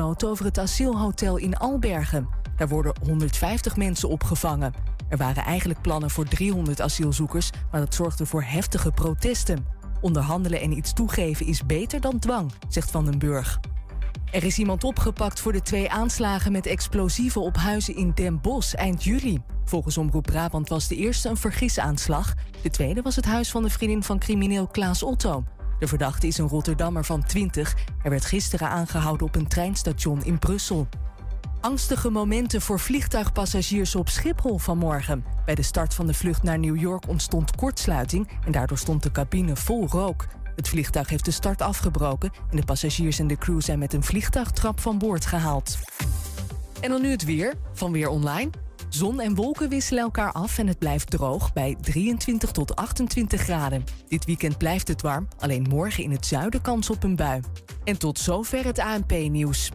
over het asielhotel in Albergen. Daar worden 150 mensen opgevangen. Er waren eigenlijk plannen voor 300 asielzoekers, maar dat zorgde voor heftige protesten. Onderhandelen en iets toegeven is beter dan dwang, zegt Van den Burg. Er is iemand opgepakt voor de twee aanslagen met explosieven op huizen in Den Bosch eind juli. Volgens Omroep Brabant was de eerste een vergisaanslag. De tweede was het huis van de vriendin van crimineel Klaas Otto. De verdachte is een Rotterdammer van 20. Hij werd gisteren aangehouden op een treinstation in Brussel. Angstige momenten voor vliegtuigpassagiers op Schiphol vanmorgen. Bij de start van de vlucht naar New York ontstond kortsluiting en daardoor stond de cabine vol rook. Het vliegtuig heeft de start afgebroken en de passagiers en de crew zijn met een vliegtuigtrap van boord gehaald. En dan nu het weer van Weer Online. Zon en wolken wisselen elkaar af en het blijft droog bij 23 tot 28 graden. Dit weekend blijft het warm, alleen morgen in het zuiden kans op een bui. En tot zover het ANP-nieuws.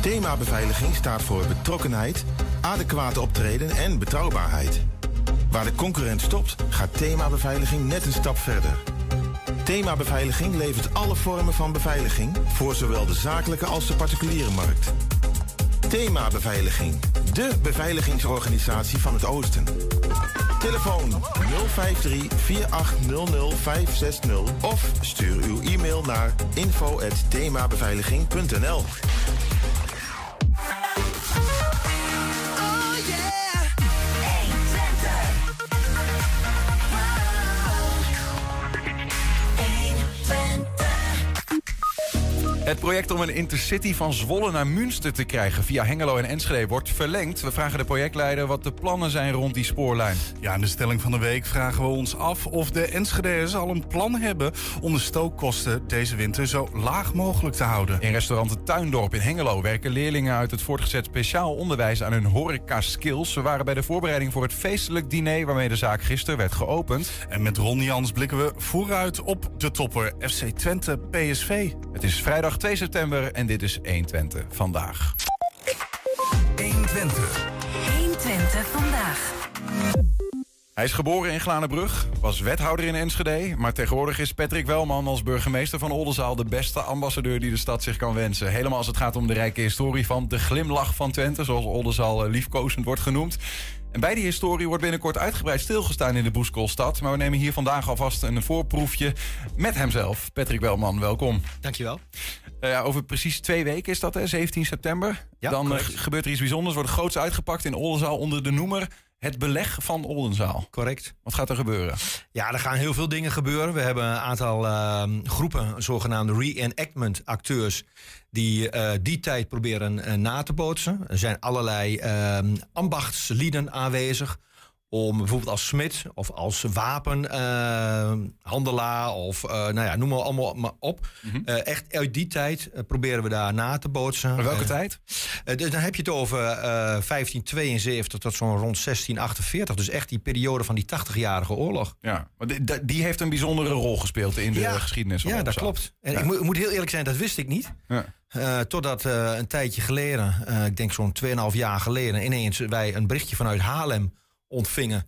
Thema beveiliging staat voor betrokkenheid, adequate optreden en betrouwbaarheid. Waar de concurrent stopt, gaat thema beveiliging net een stap verder. Thema Beveiliging levert alle vormen van beveiliging voor zowel de zakelijke als de particuliere markt. Thema Beveiliging, de beveiligingsorganisatie van het Oosten. Telefoon 053 4800 560 of stuur uw e-mail naar info@themabeveiliging.nl. Het project om een intercity van Zwolle naar Münster te krijgen via Hengelo en Enschede wordt verlengd. We vragen de projectleider wat de plannen zijn rond die spoorlijn. Ja, in de stelling van de week vragen we ons af of de Enschede'ers al een plan hebben om de stookkosten deze winter zo laag mogelijk te houden. In restaurant Het Tuindorp in Hengelo werken leerlingen uit het voortgezet speciaal onderwijs aan hun horeca-skills. Ze waren bij de voorbereiding voor het feestelijk diner waarmee de zaak gisteren werd geopend. En met Ron Jans blikken we vooruit op de topper FC Twente PSV. Het is vrijdag 2 september en dit is 120 vandaag. 120. 120 vandaag. Hij is geboren in Glanenbrug, was wethouder in Enschede... maar tegenwoordig is Patrick Welman als burgemeester van Oldenzaal... de beste ambassadeur die de stad zich kan wensen. Helemaal als het gaat om de rijke historie van de glimlach van Twente... zoals Oldenzaal liefkozend wordt genoemd. En bij die historie wordt binnenkort uitgebreid stilgestaan in de Boeskolstad. Maar we nemen hier vandaag alvast een voorproefje met hemzelf. Patrick Welman, welkom. Dankjewel. Uh, over precies twee weken is dat, hè? 17 september. Ja, Dan uh, gebeurt er iets bijzonders. Wordt groots uitgepakt in Oldenzaal onder de noemer het beleg van Oldenzaal. Correct. Wat gaat er gebeuren? Ja, er gaan heel veel dingen gebeuren. We hebben een aantal uh, groepen, zogenaamde reenactment acteurs, die uh, die tijd proberen uh, na te bootsen. Er zijn allerlei ehm, ambachtslieden aanwezig om bijvoorbeeld als smid of als wapenhandelaar uh, of uh, nou ja, noem maar allemaal maar op. Mm -hmm. uh, echt uit die tijd proberen we daar na te bootsen. Maar welke tijd? dus dan heb je het over 1572 tot zo'n rond 1648. Dus echt die periode van die 80-jarige oorlog. Ja, maar die, die, heeft een bijzondere rol gespeeld in de ja, geschiedenis. Ja, dat klopt. En ja. ik, moet, ik, moet, heel eerlijk zijn, dat wist ik niet. Ja. Uh, totdat uh, een tijdje geleden, uh, ik denk zo'n 2,5 jaar geleden, ineens wij een berichtje vanuit Haarlem ontvingen.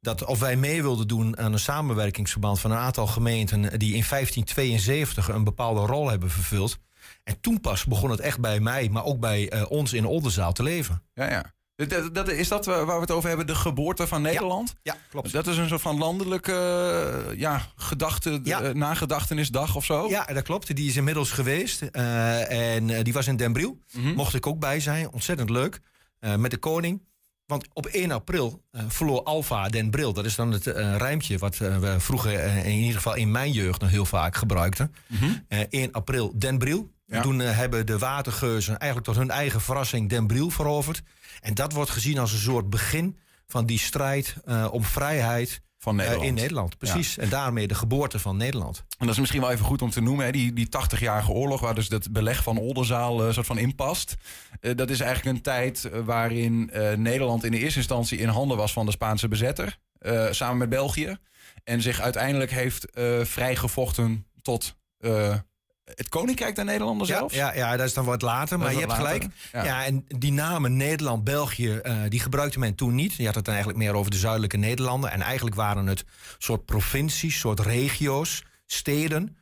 Dat of wij mee wilden doen aan een samenwerkingsverband van een aantal gemeenten die in 1572 een bepaalde rol hebben vervuld. En toen pas begon het echt bij mij, maar ook bij ons in Oldenzaal te leven. Ja, ja. Dat, dat, is dat waar we het over hebben, de geboorte van Nederland? Ja, ja klopt. Dat is een soort van landelijke uh, ja, gedachte, ja. Uh, nagedachtenisdag of zo? Ja, dat klopt. Die is inmiddels geweest. Uh, en die was in Den Briel. Mm -hmm. Mocht ik ook bij zijn. Ontzettend leuk. met de koning. Want op 1 april verloor Alfa den Bril. Dat is dan het rijmpje wat we vroeger in ieder geval in mijn jeugd nog heel vaak gebruikten. Mm -hmm. 1 april den Bril. Ja. Toen hebben de watergeuzen eigenlijk tot hun eigen verrassing den Bril veroverd. En dat wordt gezien als een soort begin van die strijd om vrijheid van Nederland. Uh, in Nederland, precies. Ja. En daarmee de geboorte van Nederland. En dat is misschien wel even goed om te noemen. Hè? Die, die 80-jarige oorlog, waar dus dat beleg van Oldenzaal uh, soort van inpast. Uh, dat is eigenlijk een tijd waarin Nederland in de eerste instantie in handen was van de Spaanse bezetter. samen met België. En zich uiteindelijk heeft vrijgevochten tot het Koninkrijk der Nederlanden ja, zelfs? Ja, ja, dat is dan wat later. Maar je hebt later. gelijk. Ja. ja. en die namen Nederland, België, uh, die gebruikte men toen niet. Je had het dan eigenlijk meer over de zuidelijke Nederlanden. En eigenlijk waren het soort provincies, soort regio's, steden.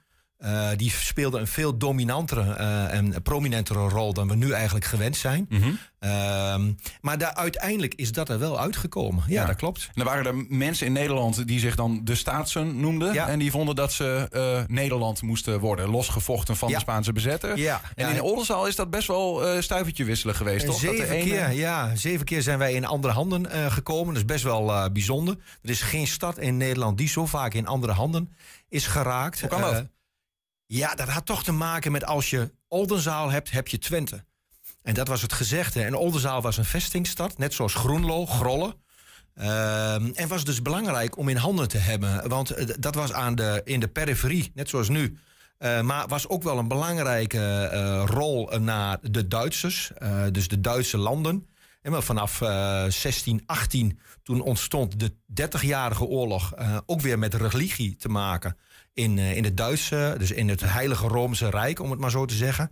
Uh, die speelde een veel dominantere uh, en prominentere rol dan we nu eigenlijk gewend zijn. Mm -hmm. uh, maar daar, uiteindelijk is dat er wel uitgekomen. Ja, ja, dat klopt. En er waren er mensen in Nederland die zich dan de staatsen noemden. Ja. En die vonden dat ze uh, Nederland moesten worden. Losgevochten van ja. de Spaanse bezetter. Ja. En in Oldenzaal is dat best wel uh, stuivertje wisselen geweest, toch? Zeven, dat ene... keer, ja, zeven keer zijn wij in andere handen gekomen. Dat is best wel bijzonder. Er is geen stad in Nederland die zo vaak in andere handen is geraakt. Hoe kan dat? Ja, dat had toch te maken met als je Oldenzaal hebt, heb je Twente. En dat was het gezegde. En Oldenzaal was een vestingstad, net zoals Groenlo, Grolle. Uh, en was dus belangrijk om in handen te hebben. Want dat was aan de, in de periferie, net zoals nu. Uh, maar was ook wel een belangrijke uh, rol naar de Duitsers. Dus de Duitse landen. En vanaf 1618, toen ontstond de 30-jarige oorlog. ook weer met religie te maken in, uh, in het Duitse, dus in het Heilige Roomse Rijk, om het maar zo te zeggen.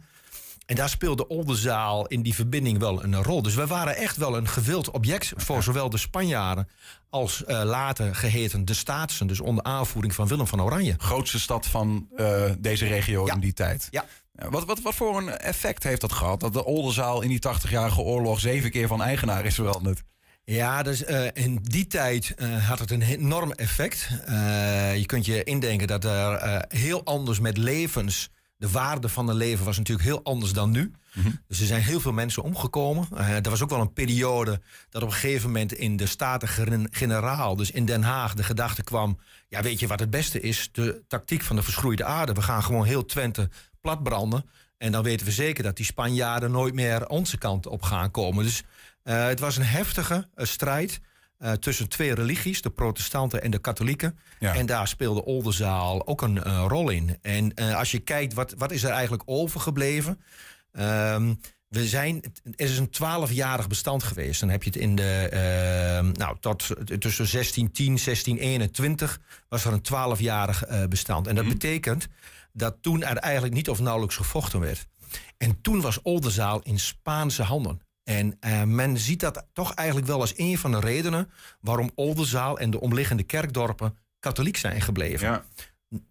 En daar speelde Oldenzaal in die verbinding wel een rol. Dus we waren echt wel een gewild object voor zowel de Spanjaarden als uh, later geheten de Staatsen, dus onder aanvoering van Willem van Oranje. Grootste stad van uh, deze regio ja. in die tijd. Ja. Wat, wat, wat voor een effect heeft dat gehad? Dat de Oldenzaal in die 80-jarige oorlog zeven keer van eigenaar is veranderd? Ja, dus uh, in die tijd uh, had het een enorm effect. Uh, je kunt je indenken dat er heel anders met levens. De waarde van een leven was natuurlijk heel anders dan nu. Mm -hmm. Dus er zijn heel veel mensen omgekomen. er was ook wel een periode dat op een gegeven moment in de Staten-Generaal, dus in Den Haag, de gedachte kwam: ja, weet je wat het beste is? De tactiek van de verschroeide aarde. We gaan gewoon heel Twente platbranden. En dan weten we zeker dat die Spanjaarden nooit meer onze kant op gaan komen. Dus uh, het was een heftige uh, strijd uh, tussen twee religies, de protestanten en de katholieken. Ja. En daar speelde Oldenzaal ook een rol in. En als je kijkt, wat, wat is er eigenlijk overgebleven? Um, we zijn, er is een twaalfjarig bestand geweest. Dan heb je het in de, uh, nou, tot tussen 1610, 1621 was er een twaalfjarig bestand. En dat mm. betekent dat toen er eigenlijk niet of nauwelijks gevochten werd. En toen was Oldenzaal in Spaanse handen. En uh, men ziet dat toch eigenlijk wel als een van de redenen waarom Oldenzaal en de omliggende kerkdorpen katholiek zijn gebleven. Ja.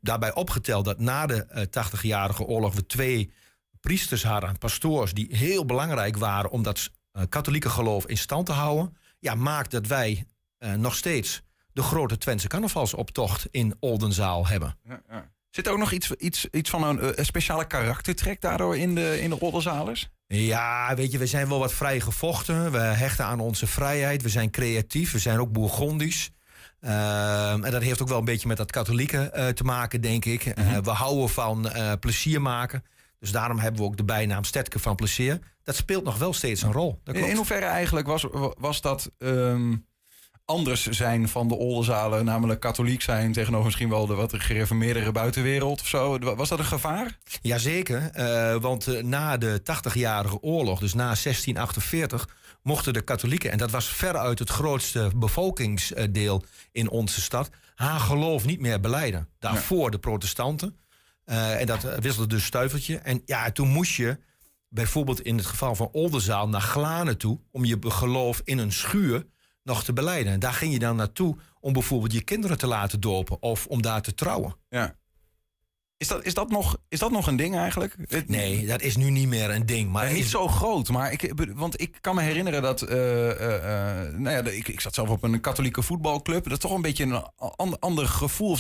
Daarbij opgeteld dat na de uh, 80-jarige oorlog we twee priesters hadden, pastoors, die heel belangrijk waren om dat uh, katholieke geloof in stand te houden. Ja, maakt dat wij nog steeds de grote Twentse carnavalsoptocht in Oldenzaal hebben. Ja, ja. Zit er ook nog iets, iets, iets van een, een speciale karaktertrek daardoor in de, in de? Ja, weet je, we zijn wel wat vrij gevochten. We hechten aan onze vrijheid. We zijn creatief. We zijn ook bourgondisch. Uh, en dat heeft ook wel een beetje met dat katholieke uh, te maken, denk ik. Mm -hmm. we houden van plezier maken. Dus daarom hebben we ook de bijnaam Stetke van Plezier. Dat speelt nog wel steeds een rol. In, in hoeverre eigenlijk was, was dat... Um anders zijn van de Oldenzalen, namelijk katholiek zijn tegenover misschien wel de wat gereformeerdere buitenwereld of zo. Was dat een gevaar? Jazeker, uh, want uh, na de 80-jarige oorlog, dus na 1648, mochten de katholieken, en dat was veruit het grootste bevolkingsdeel in onze stad, haar geloof niet meer beleiden. Daarvoor ja. de protestanten. Uh, en dat wisselde dus stuiveltje. En ja, toen moest je bijvoorbeeld in het geval van Oldenzaal naar Glanen toe om je geloof in een schuur nog te beleiden. En daar ging je dan naartoe om bijvoorbeeld je kinderen te laten dopen of om daar te trouwen. Ja. Is dat, is, dat nog, is dat nog een ding eigenlijk? Nee, dat is nu niet meer een ding. Maar ja, niet zo groot. Maar ik, want ik kan me herinneren dat. Uh, uh, nou ja, ik, ik zat zelf op een katholieke voetbalclub. Dat is toch een beetje een ander gevoel.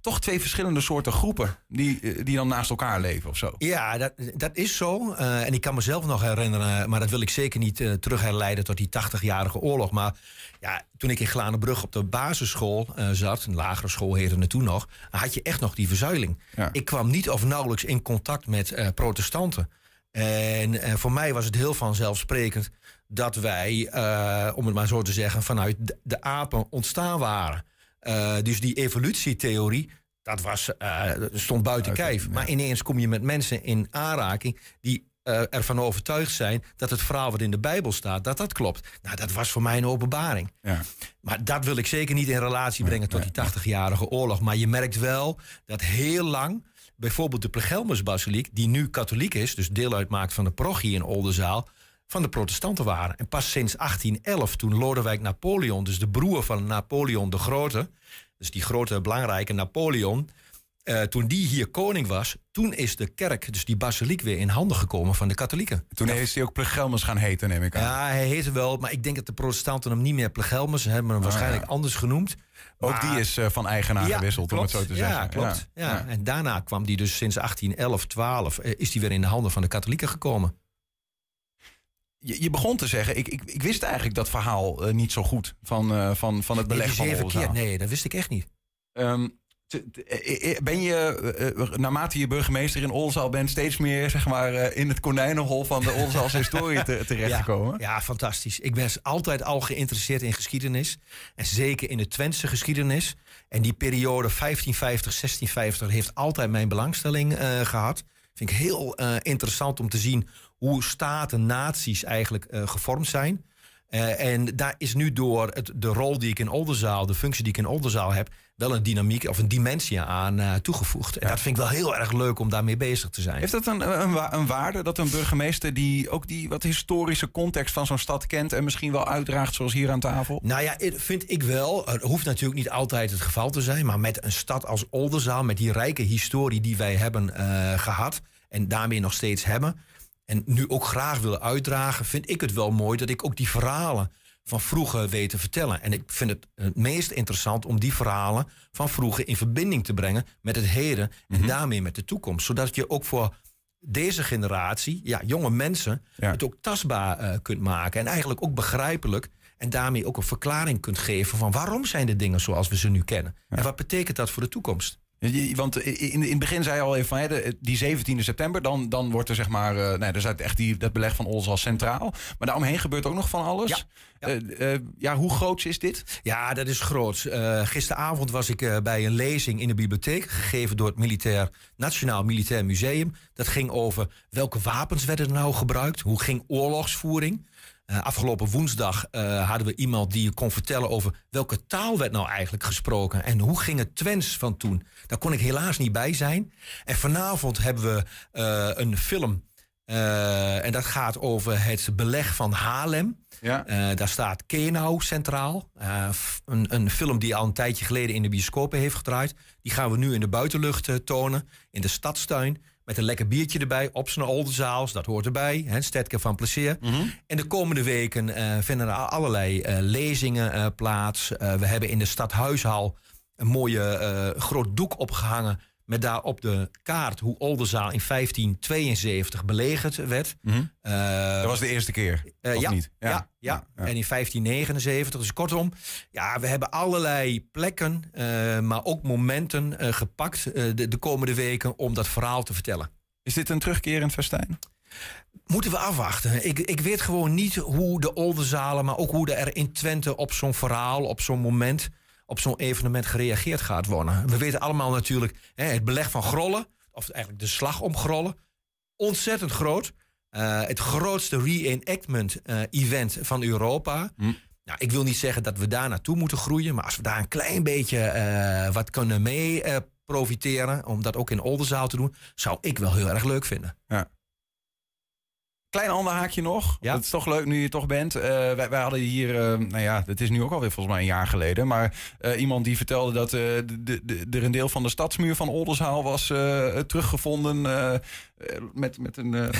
Toch twee verschillende soorten groepen die, die dan naast elkaar leven of zo. Ja, dat, dat is zo. Uh, en ik kan mezelf nog herinneren, maar dat wil ik zeker niet terug herleiden tot die 80-jarige oorlog. Maar ja, toen ik in Glanenbrug op de basisschool uh, zat, een lagere school heette het toen nog, had je echt nog die verzuiling. Ja. Ik kwam niet of nauwelijks in contact met uh, protestanten. En uh, voor mij was het heel vanzelfsprekend dat wij, om het maar zo te zeggen, vanuit de, de apen ontstaan waren. dus die evolutietheorie, dat was, stond buiten kijf. Maar ineens kom je met mensen in aanraking die uh, ervan overtuigd zijn dat het verhaal wat in de Bijbel staat, dat dat klopt. Nou, dat was voor mij een openbaring. Ja. Maar dat wil ik zeker niet in relatie brengen tot die 80-jarige oorlog. Maar je merkt wel dat heel lang, bijvoorbeeld de Plegelmusbasiliek, die nu katholiek is, dus deel uitmaakt van de parochie in Oldenzaal, van de protestanten waren. En pas sinds 1811, toen Lodewijk Napoleon, dus de broer van Napoleon de Grote, dus die grote belangrijke Napoleon, eh, toen die hier koning was, toen is de kerk, dus die basiliek, weer in handen gekomen van de katholieken. Toen is hij ook Plegelmus gaan heten, neem ik aan. Ja, hij heette wel, maar ik denk dat de protestanten hem niet meer Plegelmus hebben hem waarschijnlijk Ah, ja. anders genoemd. ook Maar- die is eh, van eigenaar Ja, gewisseld, om het zo te ja, zeggen. Klopt. Ja. En daarna kwam die dus sinds 1811, 12, eh, is die weer in de handen van de katholieken gekomen. Je, je begon te zeggen, ik, ik, ik wist eigenlijk dat verhaal niet zo goed van, van, van het Nee, beleg is van Oldenzaal. Nee, dat wist ik echt niet. Eh, ben je, eh, eh, naarmate je burgemeester in Oldenzaal bent, steeds meer zeg maar, eh, in het konijnenhol van de Oldenzaalse historie te- terechtgekomen? Ja, fantastisch. Ik ben altijd al geïnteresseerd in geschiedenis. En zeker in de Twentse geschiedenis. En die periode 1550, 1650 heeft altijd mijn belangstelling eh, gehad. Vind ik heel eh, interessant om te zien hoe staten, naties eigenlijk eh, gevormd zijn. Eh, en daar is nu door het, de rol die ik in Oldenzaal, de functie die ik in Oldenzaal heb, wel een dynamiek of een dimensie aan eh, toegevoegd. En dat vind ik wel heel erg leuk om daarmee bezig te zijn. Heeft dat een, een, wa- een waarde dat een burgemeester die ook die wat historische context van zo'n stad kent en misschien wel uitdraagt zoals hier aan tafel? Nou ja, vind ik wel. Het hoeft natuurlijk niet altijd het geval te zijn. Maar met een stad als Oldenzaal, met die rijke historie die wij hebben eh, gehad. En daarmee nog steeds hebben. En nu ook graag willen uitdragen, vind ik het wel mooi dat ik ook die verhalen van vroeger weet te vertellen. En ik vind het het meest interessant om die verhalen van vroeger in verbinding te brengen met het heden en daarmee met de toekomst. Zodat je ook voor deze generatie, ja, jonge mensen, Ja. het ook tastbaar eh, kunt maken. En eigenlijk ook begrijpelijk. En daarmee ook een verklaring kunt geven van waarom zijn de dingen zoals we ze nu kennen. En wat betekent dat voor de toekomst? Je- Want in, in het begin zei je al even van hè, die 17 september, dan, dan wordt er zeg maar, eh nee, er staat echt die, dat beleg van Oldenzaal centraal. Maar daaromheen gebeurt ook nog van alles. Ja. Ja, ja hoe groot is dit? Ja, dat is groot. Eh, gisteravond was ik eh, bij een lezing in de bibliotheek, gegeven door het Militair, Nationaal Militair Museum. Dat ging over welke wapens werden er nou gebruikt, hoe ging oorlogsvoering. Eh, afgelopen woensdag eh, hadden we iemand die kon vertellen over welke taal werd nou eigenlijk gesproken en hoe ging het Twents van toen. Daar kon ik helaas niet bij zijn. En vanavond hebben we eh, een film en dat gaat over het beleg van Haarlem. Ja. Daar staat Kenau centraal. Een, een film die al een tijdje geleden in de bioscopen heeft gedraaid. Die gaan we nu in de buitenlucht tonen. In de stadstuin. Met een lekker biertje erbij. Op zijn Oldenzaals. Dat hoort erbij. Hè, Stedke van Plezier. En de komende weken eh, vinden er allerlei eh, lezingen eh, plaats. We hebben in de stadhuishal een mooie groot doek opgehangen. Met daarop de kaart hoe Oldenzaal in 1572 belegerd werd. Eh, Dat was de eerste keer, eh, of ja, niet? Ja, ja, en in 1579. Dus kortom, ja, we hebben allerlei plekken, eh, maar ook momenten gepakt de, de komende weken om dat verhaal te vertellen. Is dit een terugkerend festijn? Moeten we afwachten. Ik, ik weet gewoon niet hoe de Oldenzalen, maar ook hoe er in Twente op zo'n verhaal, op zo'n moment, op zo'n evenement gereageerd gaat worden. We weten allemaal natuurlijk hè, het beleg van Grollen, of eigenlijk de slag om Grollen, ontzettend groot. Eh, het grootste reenactment eh, event van Europa. Hm. Nou, ik wil niet zeggen dat we daar naartoe moeten groeien, maar als we daar een klein beetje eh, wat kunnen mee profiteren, om dat ook in Oldenzaal te doen, zou ik wel heel erg leuk vinden. Klein ander haakje nog. Ja. Het is toch leuk nu je toch bent. Eh, wij, wij hadden hier, eh, nou ja, het is nu ook alweer volgens mij een jaar geleden. Maar eh, iemand die vertelde dat de, de, de, er een deel van de stadsmuur van Oldenzaal was teruggevonden. met, met een,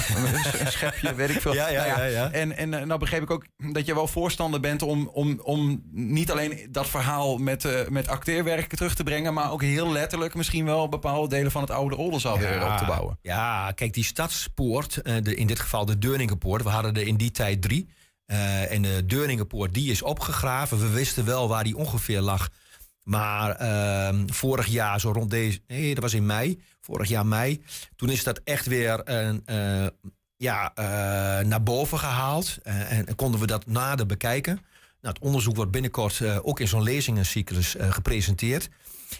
schepje, weet ik veel. Ja, ja, Nou ja, ja. En, en nou begreep ik ook dat je wel voorstander bent om, om, om niet alleen dat verhaal met, met acteerwerk terug te brengen. Maar ook heel letterlijk misschien wel bepaalde delen van het oude Oldenzaal weer op te bouwen. Ja, kijk, die stadspoort, de, in dit geval de Deurningenpoort, we hadden er in die tijd drie. Eh, en de Deurningenpoort, die is opgegraven. We wisten wel waar die ongeveer lag. Maar ehm, vorig jaar, zo rond deze, nee, dat was in mei, vorig jaar mei, toen is dat echt weer een, eh, ja, eh, naar boven gehaald. Eh, en konden we dat nader bekijken. Nou, het onderzoek wordt binnenkort ook in zo'n lezingencyclus gepresenteerd.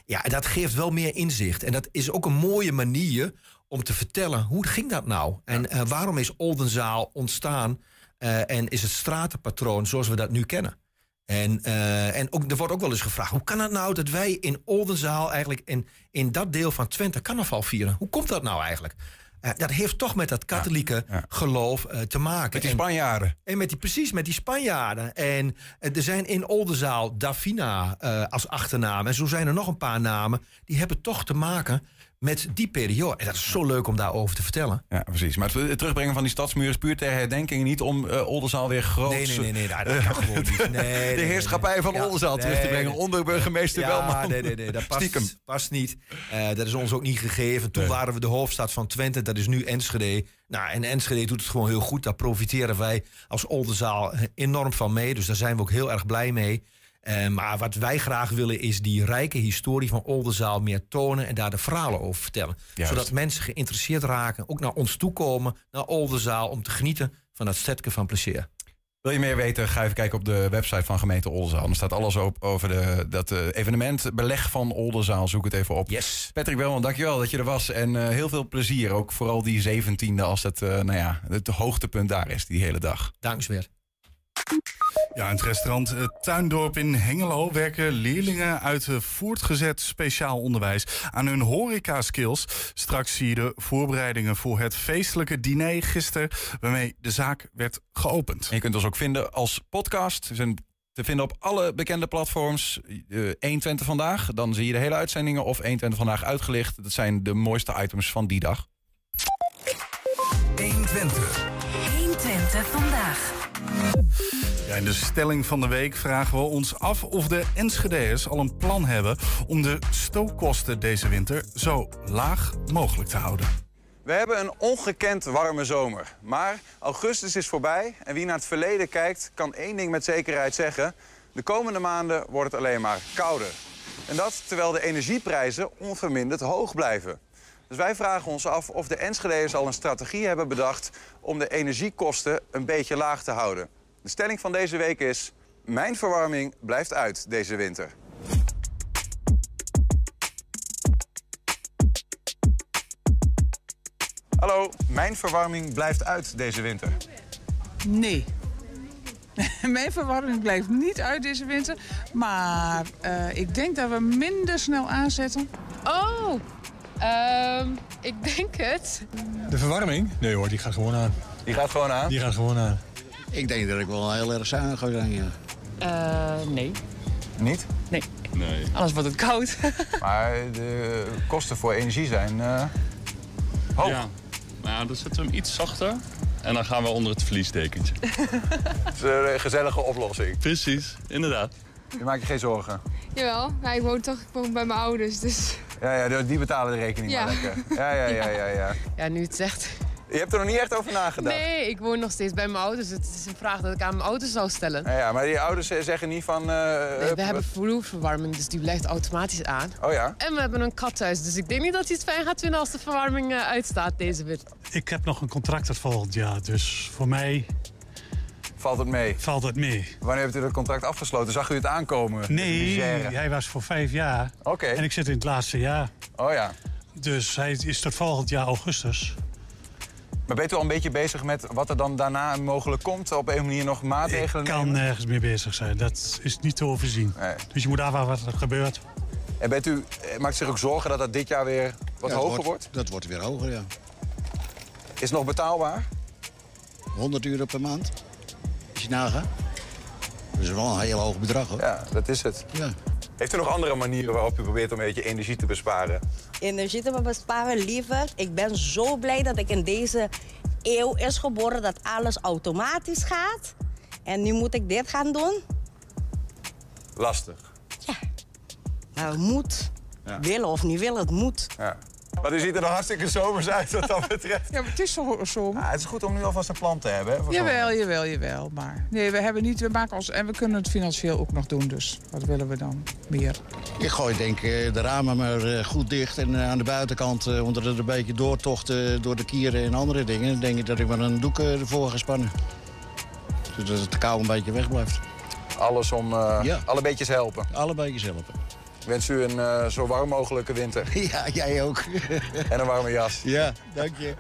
Ja, dat geeft wel meer inzicht. En dat is ook een mooie manier om te vertellen hoe ging dat nou? En eh, waarom is Oldenzaal ontstaan eh, en is het stratenpatroon zoals we dat nu kennen? En, eh, en ook, er wordt ook wel eens gevraagd: hoe kan het nou dat wij in Oldenzaal eigenlijk in, in dat deel van Twente carnaval vieren? Hoe komt dat nou eigenlijk? Dat heeft toch met dat katholieke ja. geloof te maken. Met die En- Spanjaarden. en met die, precies, met die Spanjaarden. En er zijn in Oldenzaal Davina als achternaam. En zo zijn er nog een paar namen. Die hebben toch te maken met die periode. En dat is zo leuk om daarover te vertellen. Ja, precies. Maar het, terugbrengen van die stadsmuur is puur ter herdenking. Niet om eh, Oldenzaal weer groot... Nee, nee, nee, nee, dat kan gewoon niet. Nee, de heerschappij nee. van Ja, Oldenzaal terug te brengen. Onder burgemeester Ja, nee, nee, nee, dat Stiekem. past, past niet. Eh, dat is ons ook niet gegeven. Toen waren we de hoofdstad van Twente, dat is nu Enschede. Nou, en Enschede doet het gewoon heel goed. Daar profiteren wij als Oldenzaal enorm van mee. Dus daar zijn we ook heel erg blij mee. Eh, maar wat wij graag willen is die rijke historie van Oldenzaal meer tonen en daar de verhalen over vertellen. Juist. Zodat mensen geïnteresseerd raken, ook naar ons toe komen, naar Oldenzaal, om te genieten van dat stedje van plezier. Wil je meer weten, ga even kijken op de website van gemeente Oldenzaal. Er staat alles op over de, dat eh, evenement, beleg van Oldenzaal. Zoek het even op. Yes. Patrick Welman, dankjewel dat je er was. En eh, heel veel plezier. Ook vooral die 17e als het, nou ja, het hoogtepunt daar is, die hele dag. Dank weer. Ja, in het restaurant eh, Tuindorp in Hengelo werken leerlingen uit eh, voortgezet speciaal onderwijs aan hun horeca-skills. Straks zie je de voorbereidingen voor het feestelijke diner gisteren, waarmee de zaak werd geopend. En je kunt ons ook vinden als podcast. We zijn te vinden op alle bekende platforms. Eh 120 vandaag, dan zie je de hele uitzendingen. Of 120 vandaag uitgelicht. Dat zijn de mooiste items van die dag. 120 vandaag. Ja, in de stelling van de week vragen we ons af of de Enschede'ers al een plan hebben om de stookkosten deze winter zo laag mogelijk te houden. We hebben een ongekend warme zomer. Maar augustus is voorbij en wie naar het verleden kijkt... kan één ding met zekerheid zeggen. De komende maanden wordt het alleen maar kouder. En dat terwijl de energieprijzen onverminderd hoog blijven. Dus wij vragen ons af of de Enschede'ers al een strategie hebben bedacht... om de energiekosten een beetje laag te houden. De stelling van deze week is... mijn verwarming blijft uit deze winter. Hallo, mijn verwarming blijft uit deze winter. Nee. Mijn verwarming blijft niet uit deze winter. Maar eh, ik denk dat we minder snel aanzetten. Oh, ehm, ik denk het. De verwarming? Nee hoor, die gaat gewoon aan. Die gaat gewoon aan. Die gaat gewoon aan. Ik denk dat ik wel heel erg zuinig ga zijn, ja. Eh, nee. Niet? Nee. Nee. Anders wordt het koud. Maar de kosten voor energie zijn eh, hoog. Ja. Nou, ja, dan zetten we hem iets zachter. En dan gaan we onder het vliesdekentje. Het is een gezellige oplossing. Precies, inderdaad. Je maakt je geen zorgen. Jawel, maar ik woon toch ik woon bij mijn ouders, dus... Ja, ja, die betalen de rekening Ja. maar lekker. Ja, ja, ja, ja, ja. Ja, nu het zegt. Je hebt er nog niet echt over nagedacht. Nee, ik woon nog steeds bij mijn ouders. Het is een vraag dat ik aan mijn ouders zou stellen. Ja, ja, maar die ouders zeggen niet van... eh, Nee, we hebben vloerverwarming, dus die blijft automatisch aan. Oh ja? En we hebben een kat thuis, dus ik denk niet dat hij het fijn gaat vinden als de verwarming eh, uitstaat deze winter. Ik heb nog een contract dat volgend jaar, dus voor mij Valt het mee? valt het mee. Wanneer heeft u dat contract afgesloten? Zag u het aankomen? Nee, hij was voor vijf jaar Oké. en ik zit in het laatste jaar. Oh ja. Dus hij is tot volgend jaar augustus. Maar bent u al een beetje bezig met wat er dan daarna mogelijk komt? Op een manier nog maatregelen Ik kan nemen? nergens mee bezig zijn. Dat is niet te overzien. Nee. Dus je moet afwachten wat er gebeurt. En bent u, eh, maakt u zich ook zorgen dat dat dit jaar weer wat Ja, hoger wordt? Dat wordt weer hoger, ja. Is het nog betaalbaar? 100 euro per maand. Als je nagaat. Dat is wel een heel hoog bedrag, hoor. Ja, dat is het. Ja. Heeft u nog andere manieren waarop u probeert om een beetje energie te besparen? energie te besparen, liever. Ik ben zo blij dat ik in deze eeuw is geboren dat alles automatisch gaat. En nu moet ik dit gaan doen. Lastig. Nou, het moet. Ja. Willen of niet willen, het moet. Ja. Maar u ziet er nog hartstikke zomers uit wat dat betreft. Ja, maar het is zo. zo. Ah, het is goed om nu alvast een plan te hebben. Hè, Jawel, zomer. jawel, jawel. Maar nee, we hebben niet. We maken ons. En we kunnen het financieel ook nog doen. Dus wat willen we dan meer? Ik gooi denk eh, de ramen maar eh, goed dicht. En eh, aan de buitenkant, omdat het een beetje doortocht eh, door de kieren en andere dingen... denk ik dat ik maar een doek ervoor ga spannen. Zodat het kou een beetje wegblijft. Alles om eh, Ja. alle beetjes helpen. Alle beetjes helpen. Ik wens u een eh, zo warm mogelijke winter. Ja, jij ook. en een warme jas. ja, dank je.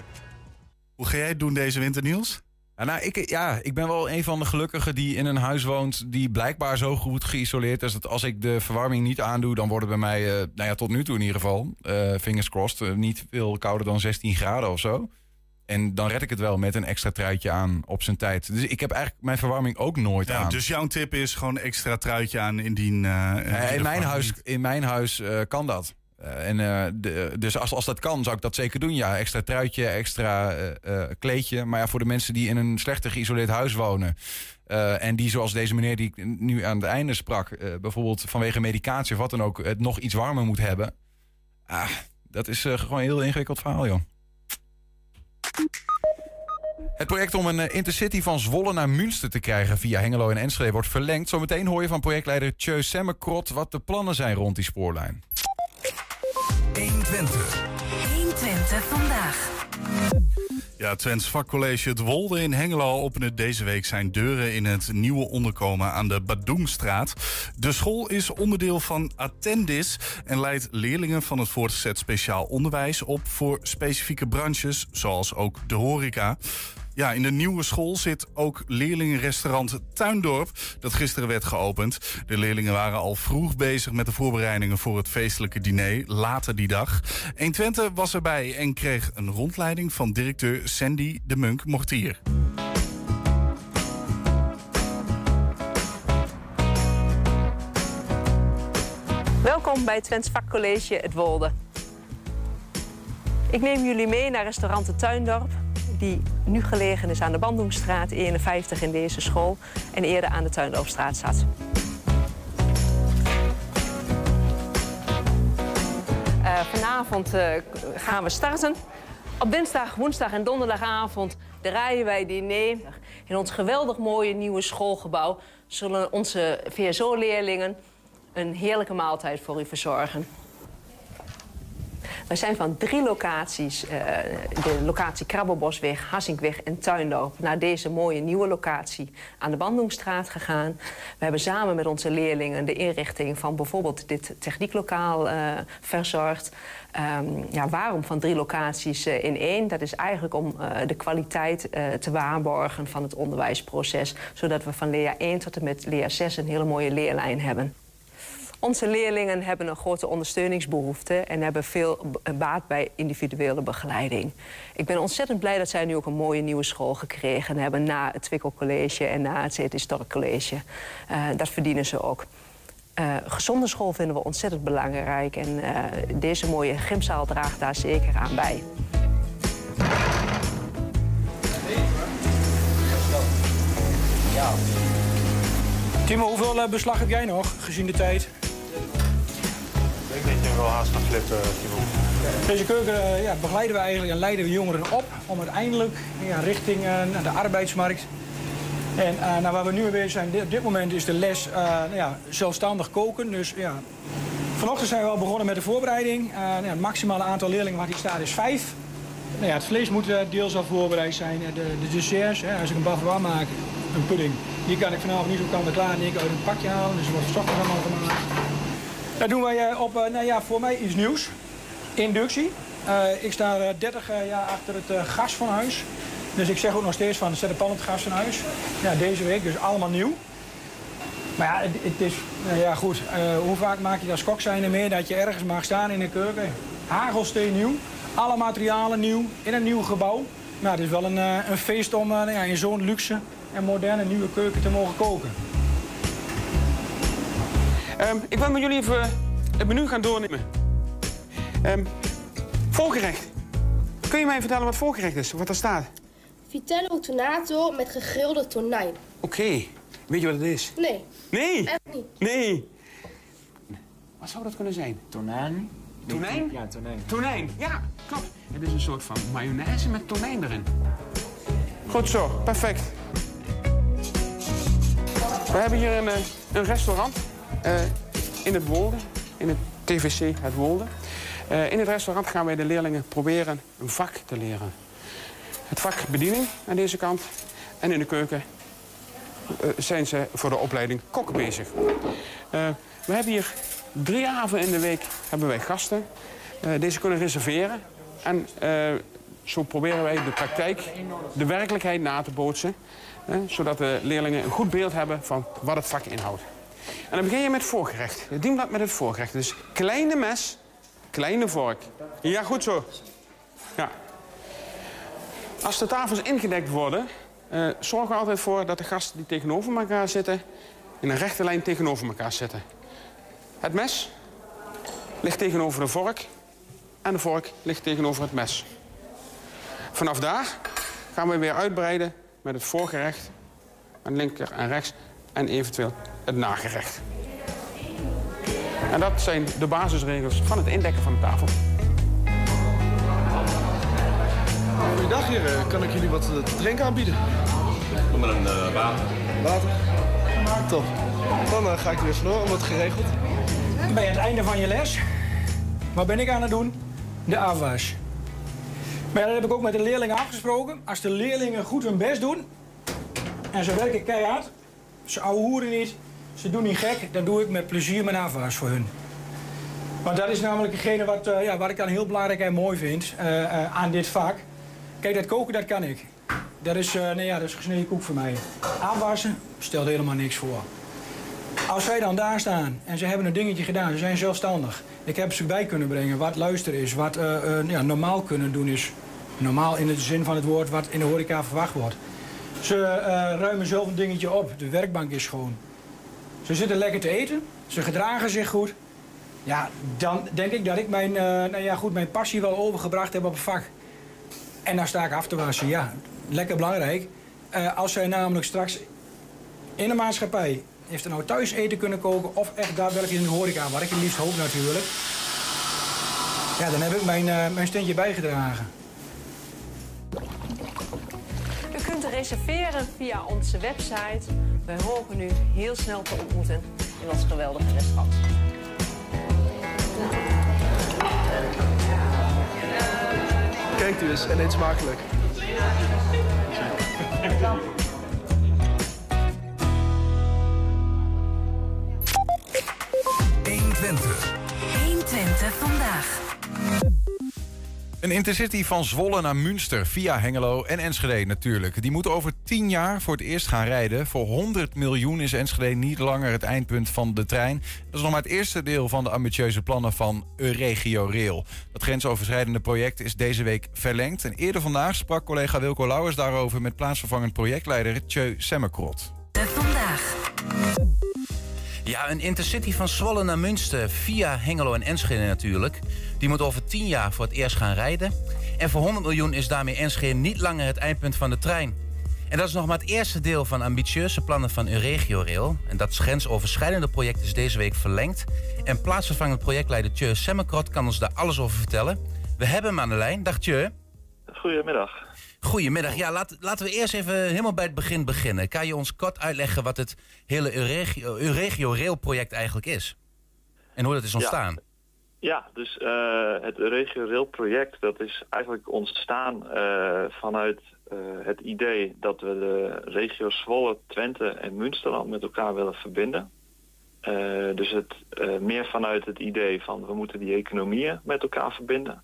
Hoe ga jij het doen deze winter, Niels? Ja, nou, ik, ja, ik ben wel een van de gelukkigen die in een huis woont... die blijkbaar zo goed geïsoleerd is... dat als ik de verwarming niet aandoe... dan wordt het bij mij, eh, nou ja, tot nu toe in ieder geval... eh fingers crossed, niet veel kouder dan 16 graden of zo. En dan red ik het wel met een extra truitje aan op zijn tijd. Dus ik heb eigenlijk mijn verwarming ook nooit Ja, aan. dus jouw tip is gewoon extra truitje aan indien... eh, in, de mijn huis, in mijn huis eh, kan dat. Eh, en, de, dus als, als dat kan, zou ik dat zeker doen. Ja, extra truitje, extra kleedje. Maar ja, voor de mensen die in een slechter geïsoleerd huis wonen... en die, zoals deze meneer die ik nu aan het einde sprak... bijvoorbeeld vanwege medicatie of wat dan ook... het nog iets warmer moet hebben... Ah, dat is gewoon een heel ingewikkeld verhaal, joh. Het project om een eh, intercity van Zwolle naar Münster te krijgen via Hengelo en Enschede wordt verlengd. Zometeen hoor je van projectleider Tjeu Semmekrot wat de plannen zijn rond die spoorlijn. 120. 120 vandaag. Ja, Twents vakcollege Het Wolde in Hengelo opende deze week zijn deuren in het nieuwe onderkomen aan de Badoemstraat. De school is onderdeel van Attendis en leidt leerlingen van het voortgezet speciaal onderwijs op voor specifieke branches, zoals ook de horeca. Ja, in de nieuwe school zit ook leerlingenrestaurant Tuindorp, dat gisteren werd geopend. De leerlingen waren al vroeg bezig met de voorbereidingen voor het feestelijke diner, later die dag. 120 was erbij en kreeg een rondleiding van directeur Sandy de Munk Mortier. Welkom bij Twents Vakcollege Het Wolde. Ik neem jullie mee naar restaurant Tuindorp, die nu gelegen is aan de Bandungstraat 51 in deze school en eerder aan de Tuindorpstraat zat. Eh, vanavond eh, gaan we starten. Op dinsdag, woensdag en donderdagavond draaien wij diner. In ons geweldig mooie nieuwe schoolgebouw zullen onze VSO-leerlingen een heerlijke maaltijd voor u verzorgen. We zijn van drie locaties, eh, de locatie Krabbelbosweg, Hassinkweg en Tuindorp, naar deze mooie nieuwe locatie aan de Bandungstraat gegaan. We hebben samen met onze leerlingen de inrichting van bijvoorbeeld dit technieklokaal eh, verzorgd. Ehm, ja, waarom van drie locaties eh, in één? Dat is eigenlijk om de kwaliteit te waarborgen van het onderwijsproces, zodat we van leer 1 tot en met leer 6 een hele mooie leerlijn hebben. Onze leerlingen hebben een grote ondersteuningsbehoefte en hebben veel baat bij individuele begeleiding. Ik ben ontzettend blij dat zij nu ook een mooie nieuwe school gekregen hebben na het Twikkel College en na het Zet Historic College. Eh, dat verdienen ze ook. Eh, gezonde school vinden we ontzettend belangrijk en eh, deze mooie gymzaal draagt daar zeker aan bij. Timo, hoeveel beslag heb jij nog, gezien de tijd? Ik denk dat je wel haast gaat flippen. Deze keuken eh, ja, begeleiden we eigenlijk en leiden we jongeren op om uiteindelijk richting eh, de arbeidsmarkt. En eh, nou, waar we nu mee zijn op dit moment is de les nou ja, zelfstandig koken. Dus ja, vanochtend zijn we al begonnen met de voorbereiding. Nou het maximale aantal leerlingen wat hier staat is vijf. Nou het vlees moet deels al voorbereid zijn. De, de desserts, hè, als ik een bavarois maak, een pudding, die kan ik vanavond niet zo kant en klaar en ik uit een pakje halen. Dus er wordt ochtends allemaal gemaakt. Dat doen wij eh, op, eh, nou ja, voor mij iets nieuws. Inductie. Eh, ik sta eh, 30 eh, jaar achter het gas van huis. Dus ik zeg ook nog steeds van zet de pan het gas van huis. Ja, deze week, dus allemaal nieuw. Maar ja, het, het is, nou ja goed, hoe vaak maak je dat skok zijn er mee dat je ergens mag staan in de keuken? Hagelsteen nieuw, alle materialen nieuw, in een nieuw gebouw. Nou, het is wel een, een feest om nou ja, in zo'n luxe en moderne nieuwe keuken te mogen koken. Ehm, ik wil met jullie even het menu gaan doornemen. Ehm voorgerecht. Kun je mij vertellen wat voorgerecht is? Wat er staat? Vitello tonato met gegrilde tonijn. Oké. Weet je wat het is? Nee. Nee? Echt niet. Nee. Wat zou dat kunnen zijn? Tonijn. Tonijn? Ja, tonijn. Tonijn, ja, klopt. Het is een soort van mayonaise met tonijn erin. Goed zo, perfect. We hebben hier een, eh, een restaurant in het Wolde, in het TVC Het Wolde. Eh, in het restaurant gaan wij de leerlingen proberen een vak te leren. Het vak bediening aan deze kant. En in de keuken eh, zijn ze voor de opleiding kok bezig. Eh, we hebben hier drie avonden in de week hebben wij gasten. Eh, deze kunnen reserveren. En eh, zo proberen wij de praktijk, de werkelijkheid na te bootsen. Zodat de leerlingen een goed beeld hebben van wat het vak inhoudt. En dan begin je met voorgerecht. Het dienblad met het voorgerecht. Dus kleine mes, kleine vork. Ja, goed zo. Ja. Als de tafels ingedekt worden, eh, zorgen altijd voor dat de gasten die tegenover elkaar zitten... in een rechte lijn tegenover elkaar zitten. Het mes ligt tegenover de vork en de vork ligt tegenover het mes. Vanaf daar gaan we weer uitbreiden met het voorgerecht aan linker en rechts en eventueel het nagerecht. En dat zijn de basisregels van het indekken van de tafel. Goedendag heren, kan ik jullie wat te drinken aanbieden? Doe maar een uh, water. Water? Top. Dan uh, ga ik er weer vandoor, wordt geregeld. Bij het einde van je les, wat ben ik aan het doen? De afwas. Maar dat heb ik ook met de leerlingen afgesproken. Als de leerlingen goed hun best doen en ze werken keihard, ze hoeren niet, ze doen niet gek, dan doe ik met plezier mijn afwas voor hun. Want dat is namelijk hetgene wat, uh, ja, wat ik dan heel belangrijk en mooi vind uh, uh, aan dit vak. Kijk, dat koken, dat kan ik. Dat is, nee, ja, dat is gesneden koek voor mij. Aanwassen stelt helemaal niks voor. Als zij dan daar staan en ze hebben een dingetje gedaan, ze zijn zelfstandig. Ik heb ze bij kunnen brengen wat luisteren is, wat ja, normaal kunnen doen is. Normaal in de zin van het woord wat in de horeca verwacht wordt. Ze ruimen zelf een dingetje op, de werkbank is schoon. Ze zitten lekker te eten, ze gedragen zich goed. Ja, dan denk ik dat ik mijn, uh, nou ja, goed, mijn passie wel overgebracht heb op het vak. En dan sta ik af te wassen, ja. Lekker belangrijk. Uh, als zij namelijk straks in de maatschappij... heeft er nou thuis eten kunnen koken... of echt daadwerkelijk in de horeca, wat ik het liefst hoop natuurlijk... ja, dan heb ik mijn, uh, mijn steentje bijgedragen. Reserveren via onze website. Wij hopen u heel snel te ontmoeten in ons geweldige restaurant. Kijkt u eens en eet smakelijk. Een intercity van Zwolle naar Münster via Hengelo en Enschede natuurlijk. Die moet over 10 jaar voor het eerst gaan rijden. Voor 100 miljoen is Enschede niet langer het eindpunt van de trein. Dat is nog maar het eerste deel van de ambitieuze plannen van Euregio Rail. Dat grensoverschrijdende project is deze week verlengd. En eerder vandaag sprak collega Wilco Lauwers daarover met plaatsvervangend projectleider Tjeu Semmerkrot. Vandaag. Ja, een intercity van Zwolle naar Münster via Hengelo en Enschede natuurlijk. Die moet over 10 jaar voor het eerst gaan rijden. En voor 100 miljoen is daarmee Enschede niet langer het eindpunt van de trein. En dat is nog maar het eerste deel van ambitieuze plannen van Euregio Rail. En dat grensoverschrijdende project is deze week verlengd. En plaatsvervangend projectleider Tjeu Semmerkrot kan ons daar alles over vertellen. We hebben hem aan de lijn. Dag Tjeu. Goedemiddag. Goedemiddag. Ja, laat, laten we eerst even helemaal bij het begin beginnen. Kan je ons kort uitleggen wat het hele Euregio, Euregio Rail project eigenlijk is? En hoe dat is ontstaan? Ja, ja dus uh, het Euregio Rail project dat is eigenlijk ontstaan uh, vanuit uh, het idee dat we de regio's Zwolle, Twente en Münsterland met elkaar willen verbinden. dus het, meer vanuit het idee van we moeten die economieën met elkaar verbinden.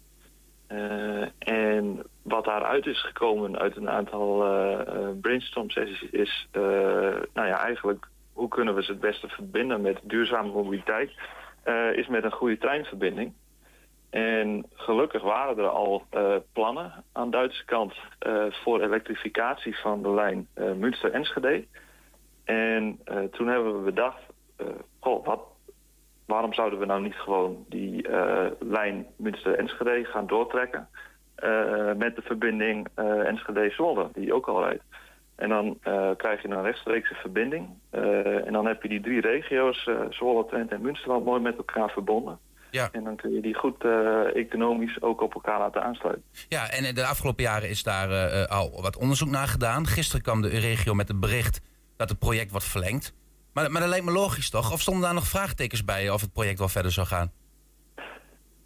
Uh, en wat daaruit is gekomen uit een aantal uh, brainstorm sessies is... Uh, nou ja, eigenlijk hoe kunnen we ze het beste verbinden met duurzame mobiliteit... is met een goede treinverbinding. En gelukkig waren er al plannen aan de Duitse kant... voor elektrificatie van de lijn Münster-Enschede. En toen hebben we bedacht... goh, wat, waarom zouden we nou niet gewoon die uh, lijn Münster-Enschede gaan doortrekken... Uh, met de verbinding uh, Enschede-Zwolle, die ook al rijdt. En dan krijg je een rechtstreekse verbinding. en dan heb je die drie regio's, Zwolle, Twente en Münsterland, mooi met elkaar verbonden. Ja. En dan kun je die goed economisch ook op elkaar laten aansluiten. Ja, en de afgelopen jaren is daar al wat onderzoek naar gedaan. Gisteren kwam de regio met het bericht dat het project wordt verlengd. Maar, maar dat lijkt me logisch toch? Of stonden daar nog vraagtekens bij of het project wel verder zou gaan?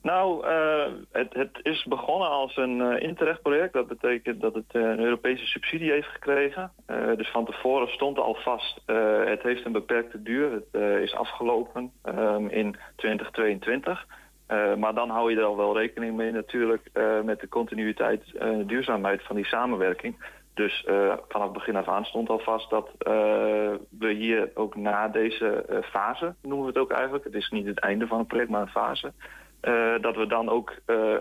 Nou, uh, het, het, is begonnen als een uh, Interreg-project. Dat betekent dat het uh, een Europese subsidie heeft gekregen. dus van tevoren stond al vast, het heeft een beperkte duur. Het is afgelopen um, in 2022. Eh, maar dan hou je er al wel rekening mee natuurlijk eh, met de continuïteit en duurzaamheid van die samenwerking. Dus eh, vanaf begin af aan stond al vast dat eh, we hier ook na deze eh, fase, noemen we het ook eigenlijk, het is niet het einde van het project, maar een fase, dat we dan ook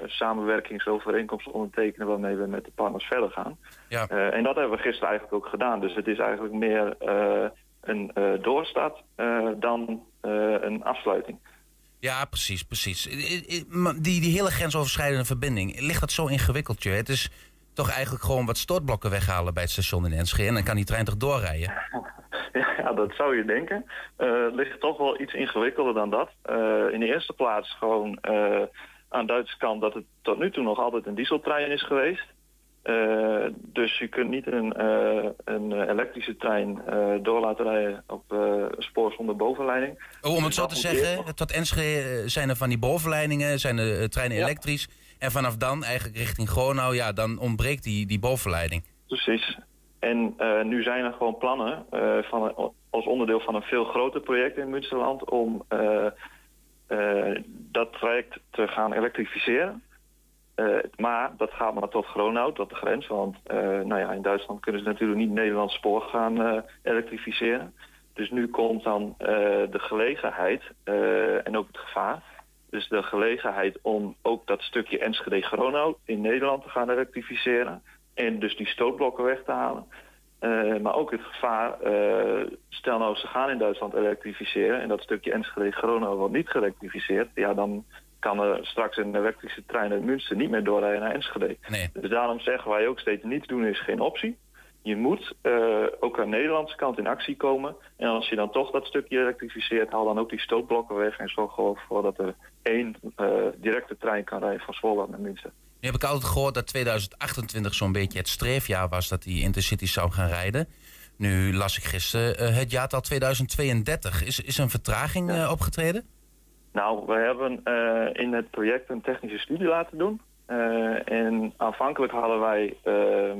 samenwerkingsovereenkomsten ondertekenen waarmee we met de partners verder gaan. Ja. En dat hebben we gisteren eigenlijk ook gedaan. Dus het is eigenlijk meer een doorstart dan een afsluiting. Ja, precies, precies. Die, die hele grensoverschrijdende verbinding, ligt dat zo ingewikkeld, je? Het is toch eigenlijk gewoon wat stortblokken weghalen bij het station in Enschede... en dan kan die trein toch doorrijden? Ja, dat zou je denken. Het ligt toch wel iets ingewikkelder dan dat. Eh, in de eerste plaats gewoon eh, aan de Duitse kant dat het tot nu toe nog altijd een dieseltrein is geweest. Dus je kunt niet een, een elektrische trein door laten rijden op spoor zonder bovenleiding. Oh, om Dus het zo te zeggen, tot Enschede zijn er van die bovenleidingen, zijn de treinen elektrisch... en vanaf dan eigenlijk richting Gronau, ja, dan ontbreekt die, die bovenleiding. Precies. En eh, nu zijn er gewoon plannen eh, van als onderdeel van een veel groter project in Münsterland om eh, dat traject te gaan elektrificeren. Maar dat gaat maar tot Gronau, tot de grens. Want nou ja, in Duitsland kunnen ze natuurlijk niet Nederlands spoor gaan elektrificeren. Dus nu komt dan de gelegenheid en ook het gevaar. Dus de gelegenheid om ook dat stukje Enschede-Gronau in Nederland te gaan elektrificeren. En dus die stootblokken weg te halen. Eh, maar ook het gevaar, eh, stel nou ze gaan in Duitsland elektrificeren... en dat stukje Enschede-Gronau wordt niet geëlektrificeerd... ja, dan kan er straks een elektrische trein uit Münster niet meer doorrijden naar Enschede. Nee. Dus daarom zeggen wij ook steeds niets doen is geen optie. Je moet eh, ook aan de Nederlandse kant in actie komen. En als je dan toch dat stukje elektrificeert, haal dan ook die stootblokken weg... en zorg gewoon voor dat er één eh, directe trein kan rijden van Zwolle naar Münster. Nu heb ik altijd gehoord dat 2028 zo'n beetje het streefjaar was dat die Intercity zou gaan rijden. Nu las ik gisteren eh, het jaartal 2032. Is, is een vertraging eh, opgetreden? Nou, we hebben in het project een technische studie laten doen. En aanvankelijk hadden wij ehm,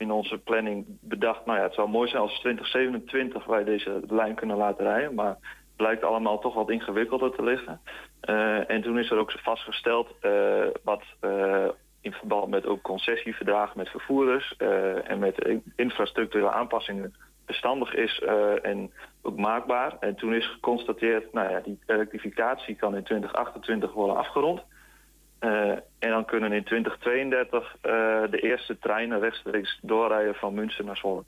in onze planning bedacht... nou ja, het zou mooi zijn als 2027 wij deze lijn kunnen laten rijden. Maar blijkt allemaal toch wat ingewikkelder te liggen. Eh, en toen is er ook vastgesteld eh, wat eh, in verband met ook concessieverdragen met vervoerders... en met in- infrastructurele aanpassingen bestandig is en ook maakbaar. En toen is geconstateerd, nou ja, die elektrificatie kan in 2028 worden afgerond. En dan kunnen in 2032 eh, de eerste treinen rechtstreeks doorrijden van Münster naar Zwolle.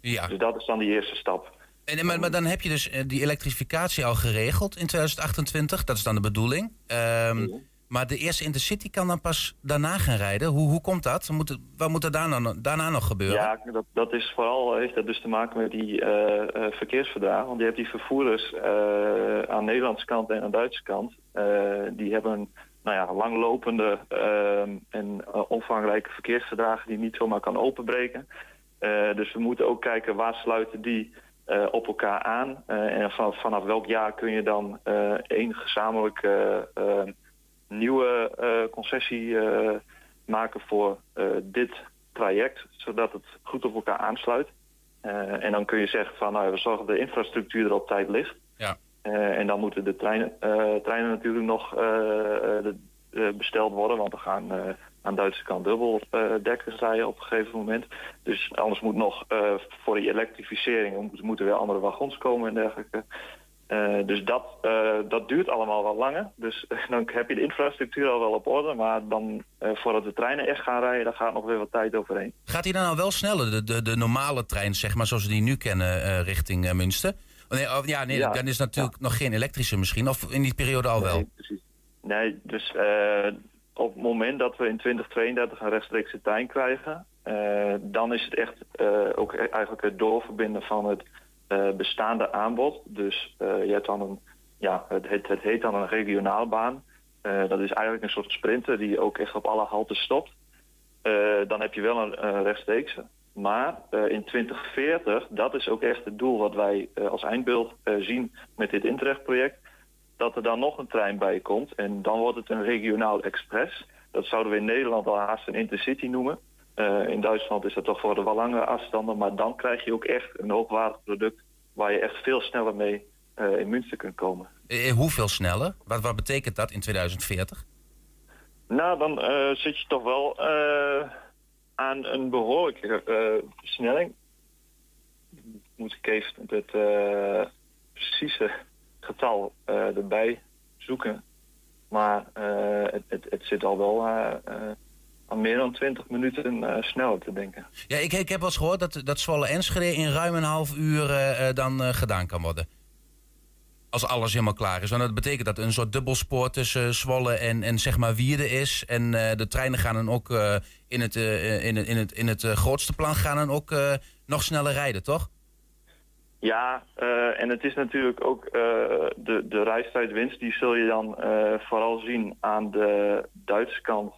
Ja. Dus dat is dan die eerste stap. En, maar, maar dan heb je dus eh, die elektrificatie al geregeld in 2028. Dat is dan de bedoeling. Ehm, Maar de eerste Intercity kan dan pas daarna gaan rijden. Hoe, hoe komt dat? Moet het, wat moet er daarna, daarna nog gebeuren? Ja, dat, dat is vooral heeft dat dus te maken met die eh, eh, verkeersverdragen. Want je hebt die vervoerders eh, aan de Nederlandse kant en aan de Duitse kant. eh, die hebben nou ja, langlopende ehm, en eh, omvangrijke verkeersverdragen die niet zomaar kan openbreken. Eh, dus we moeten ook kijken waar sluiten die eh, op elkaar aan. Eh, en vanaf, vanaf welk jaar kun je dan eh, één gezamenlijke nieuwe concessie maken voor dit traject, zodat het goed op elkaar aansluit. En dan kun je zeggen van nou, we zorgen dat de infrastructuur er op tijd ligt. Ja. En dan moeten de treinen, treinen natuurlijk nog besteld worden, want er gaan aan de Duitse kant dubbeldekkers rijden op een gegeven moment. Dus anders moet nog eh, voor die elektrificering moet- moeten weer andere wagons komen en dergelijke. Eh, dus dat, eh, dat duurt allemaal wat langer. Dus dan heb je de infrastructuur al wel op orde, maar dan eh, voordat de treinen echt gaan rijden, daar gaat nog weer wat tijd overheen. Gaat die dan al wel sneller, de, de, de normale trein, zeg maar, zoals we die nu kennen, eh, richting eh, Münster? Oh, nee, oh, ja, nee, Ja. dan is natuurlijk nog geen elektrische misschien. Of in die periode al wel? Nee, dus eh, op het moment dat we in 2032 een rechtstreekse trein krijgen, eh, dan is het echt eh, ook eigenlijk het doorverbinden van het eh, bestaande aanbod. Dus je hebt dan een, ja, het, het, heet dan een regionaalbaan. Eh, dat is eigenlijk een soort sprinter die ook echt op alle haltes stopt. Dan heb je wel een, rechtstreekse. Maar in 2040, dat is ook echt het doel wat wij als eindbeeld zien met dit Interreg-project dat er dan nog een trein bij komt. En dan wordt het een regionaal express. Dat zouden we in Nederland al haast een intercity noemen. Eh, in Duitsland is dat toch voor de wat langere afstanden. Maar dan krijg je ook echt een hoogwaardig product... waar je echt veel sneller mee eh, in Münster kunt komen. Eh, hoeveel sneller? Wat, wat betekent dat in 2040? Nou, dan eh, zit je toch wel eh, aan een behoorlijke eh, versnelling. Moet ik even het eh, precieze getal eh, erbij zoeken. Maar eh, het, het, het zit al wel eh, aan meer dan 20 minuten eh, sneller te denken. Ja, ik, ik heb wel gehoord dat, dat Zwolle Enschede in ruim een half uur dan gedaan kan worden. Als alles helemaal klaar is. Want dat betekent dat een soort dubbelspoor tussen Zwolle en, en zeg maar Wierde is. En de treinen gaan dan ook in het, in het, in het, in het grootste plan gaan dan ook nog sneller rijden, toch? Ja, eh, en het is natuurlijk ook eh, de, de reistijdwinst, die zul je dan eh, vooral zien aan de Duitse kant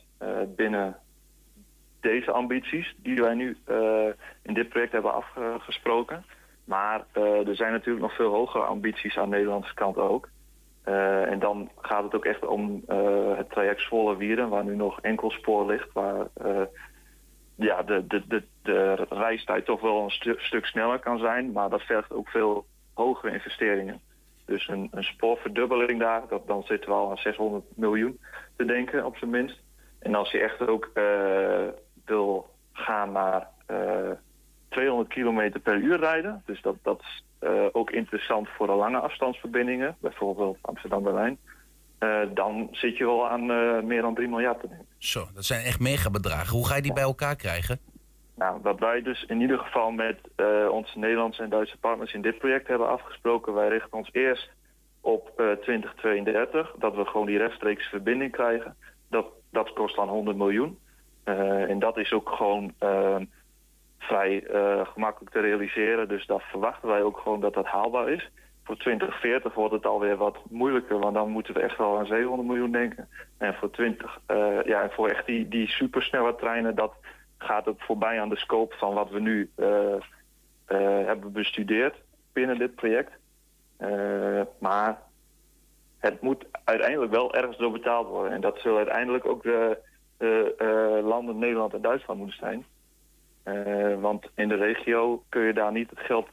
binnen deze ambities die wij nu in dit project hebben afgesproken. Maar er zijn natuurlijk nog veel hogere ambities aan de Nederlandse kant ook. En dan gaat het ook echt om het traject Zwolle-Wieren, waar nu nog enkel spoor ligt, waar ja, de, de, de, reistijd toch wel een stu- stuk sneller kan zijn, maar dat vergt ook veel hogere investeringen. Dus een, een spoorverdubbeling daar, dat, dan zitten we al aan 600 miljoen te denken op zijn minst. En als je echt ook eh, wil gaan naar eh 200 kilometer per uur rijden, dus dat, dat is eh, ook interessant voor de lange afstandsverbindingen, bijvoorbeeld Amsterdam-Berlijn, eh, dan zit je wel aan eh, meer dan 3 miljard te denken. Zo, dat zijn echt megabedragen. Hoe ga je die bij elkaar krijgen? Nou, wat wij dus in ieder geval met eh, onze Nederlandse en Duitse partners in dit project hebben afgesproken, wij richten ons eerst op eh 2032, dat we gewoon die rechtstreeks verbinding krijgen. Dat, dat kost dan 100 miljoen. En dat is ook gewoon vrij gemakkelijk te realiseren, dus daar verwachten wij ook gewoon dat dat haalbaar is. Voor 2040 wordt het alweer wat moeilijker, want dan moeten we echt wel aan 700 miljoen denken. En voor 20, eh, ja, voor echt die, die supersnelle treinen, dat gaat ook voorbij aan de scope van wat we nu eh, eh, hebben bestudeerd binnen dit project. Maar het moet uiteindelijk wel ergens door betaald worden. En dat zullen uiteindelijk ook de landen Nederland en Duitsland moeten zijn. Want in de regio kun je daar niet het geld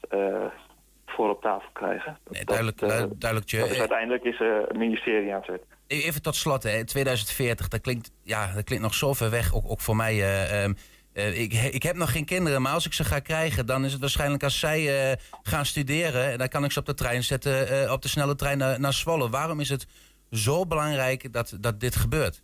voor op tafel krijgen. Nee, duidelijk, dat, eh, duidelijk, duidelijk, Tje. dat is uiteindelijk is het ministerie aan het. E- Even tot slot, hè. 2040, dat klinkt, ja, dat klinkt nog zo ver weg, ook, ook voor mij. eh, ehm, eh, ik, ik heb nog geen kinderen, maar als ik ze ga krijgen, dan is het waarschijnlijk als zij gaan studeren, dan kan ik ze op de trein zetten, op de snelle trein naar, naar Zwolle. Waarom is het zo belangrijk dat, dat dit gebeurt?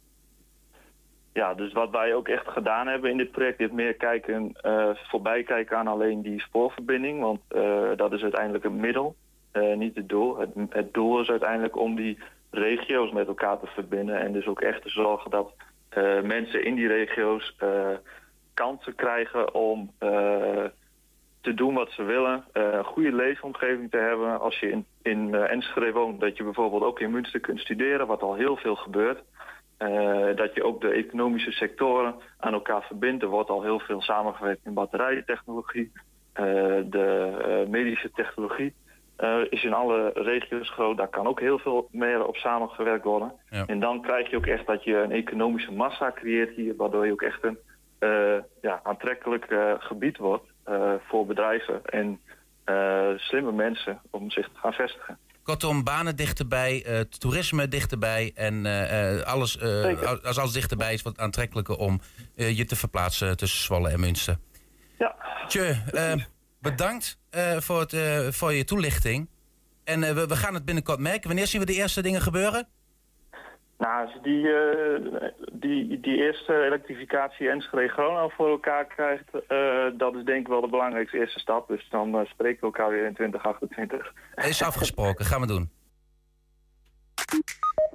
Ja, dus wat wij ook echt gedaan hebben in dit project is meer kijken, eh, voorbij kijken aan alleen die spoorverbinding. Want eh, dat is uiteindelijk een middel, eh, niet het doel. Het, het doel is uiteindelijk om die regio's met elkaar te verbinden. En dus ook echt te zorgen dat mensen in die regio's kansen krijgen om te doen wat ze willen. een goede leefomgeving te hebben. Als je in, in Enschede woont, dat je bijvoorbeeld ook in Münster kunt studeren, wat al heel veel gebeurt. Eh, dat je ook de economische sectoren aan elkaar verbindt. Er wordt al heel veel samengewerkt in batterijtechnologie. Eh, de eh, medische technologie is in alle regio's groot. Daar kan ook heel veel meer op samengewerkt worden. Ja. En dan krijg je ook echt dat je een economische massa creëert hier... waardoor je ook echt een ja, aantrekkelijk gebied wordt voor bedrijven... en slimme mensen om zich te gaan vestigen. Kortom, banen dichterbij, eh, toerisme dichterbij en eh, eh, alles, als alles dichterbij is wat aantrekkelijker om je te verplaatsen tussen Zwolle en Münster. Ja. Tje, eh, bedankt voor, het, voor je toelichting. En we, we gaan het binnenkort merken. Wanneer zien we de eerste dingen gebeuren? Nou, als die, eh, die, die eerste elektrificatie Enschede-Gronau voor elkaar krijgt, eh, dat is denk ik wel de belangrijkste eerste stap. Dus dan eh, spreken we elkaar weer in 2028. Is afgesproken, gaan we doen.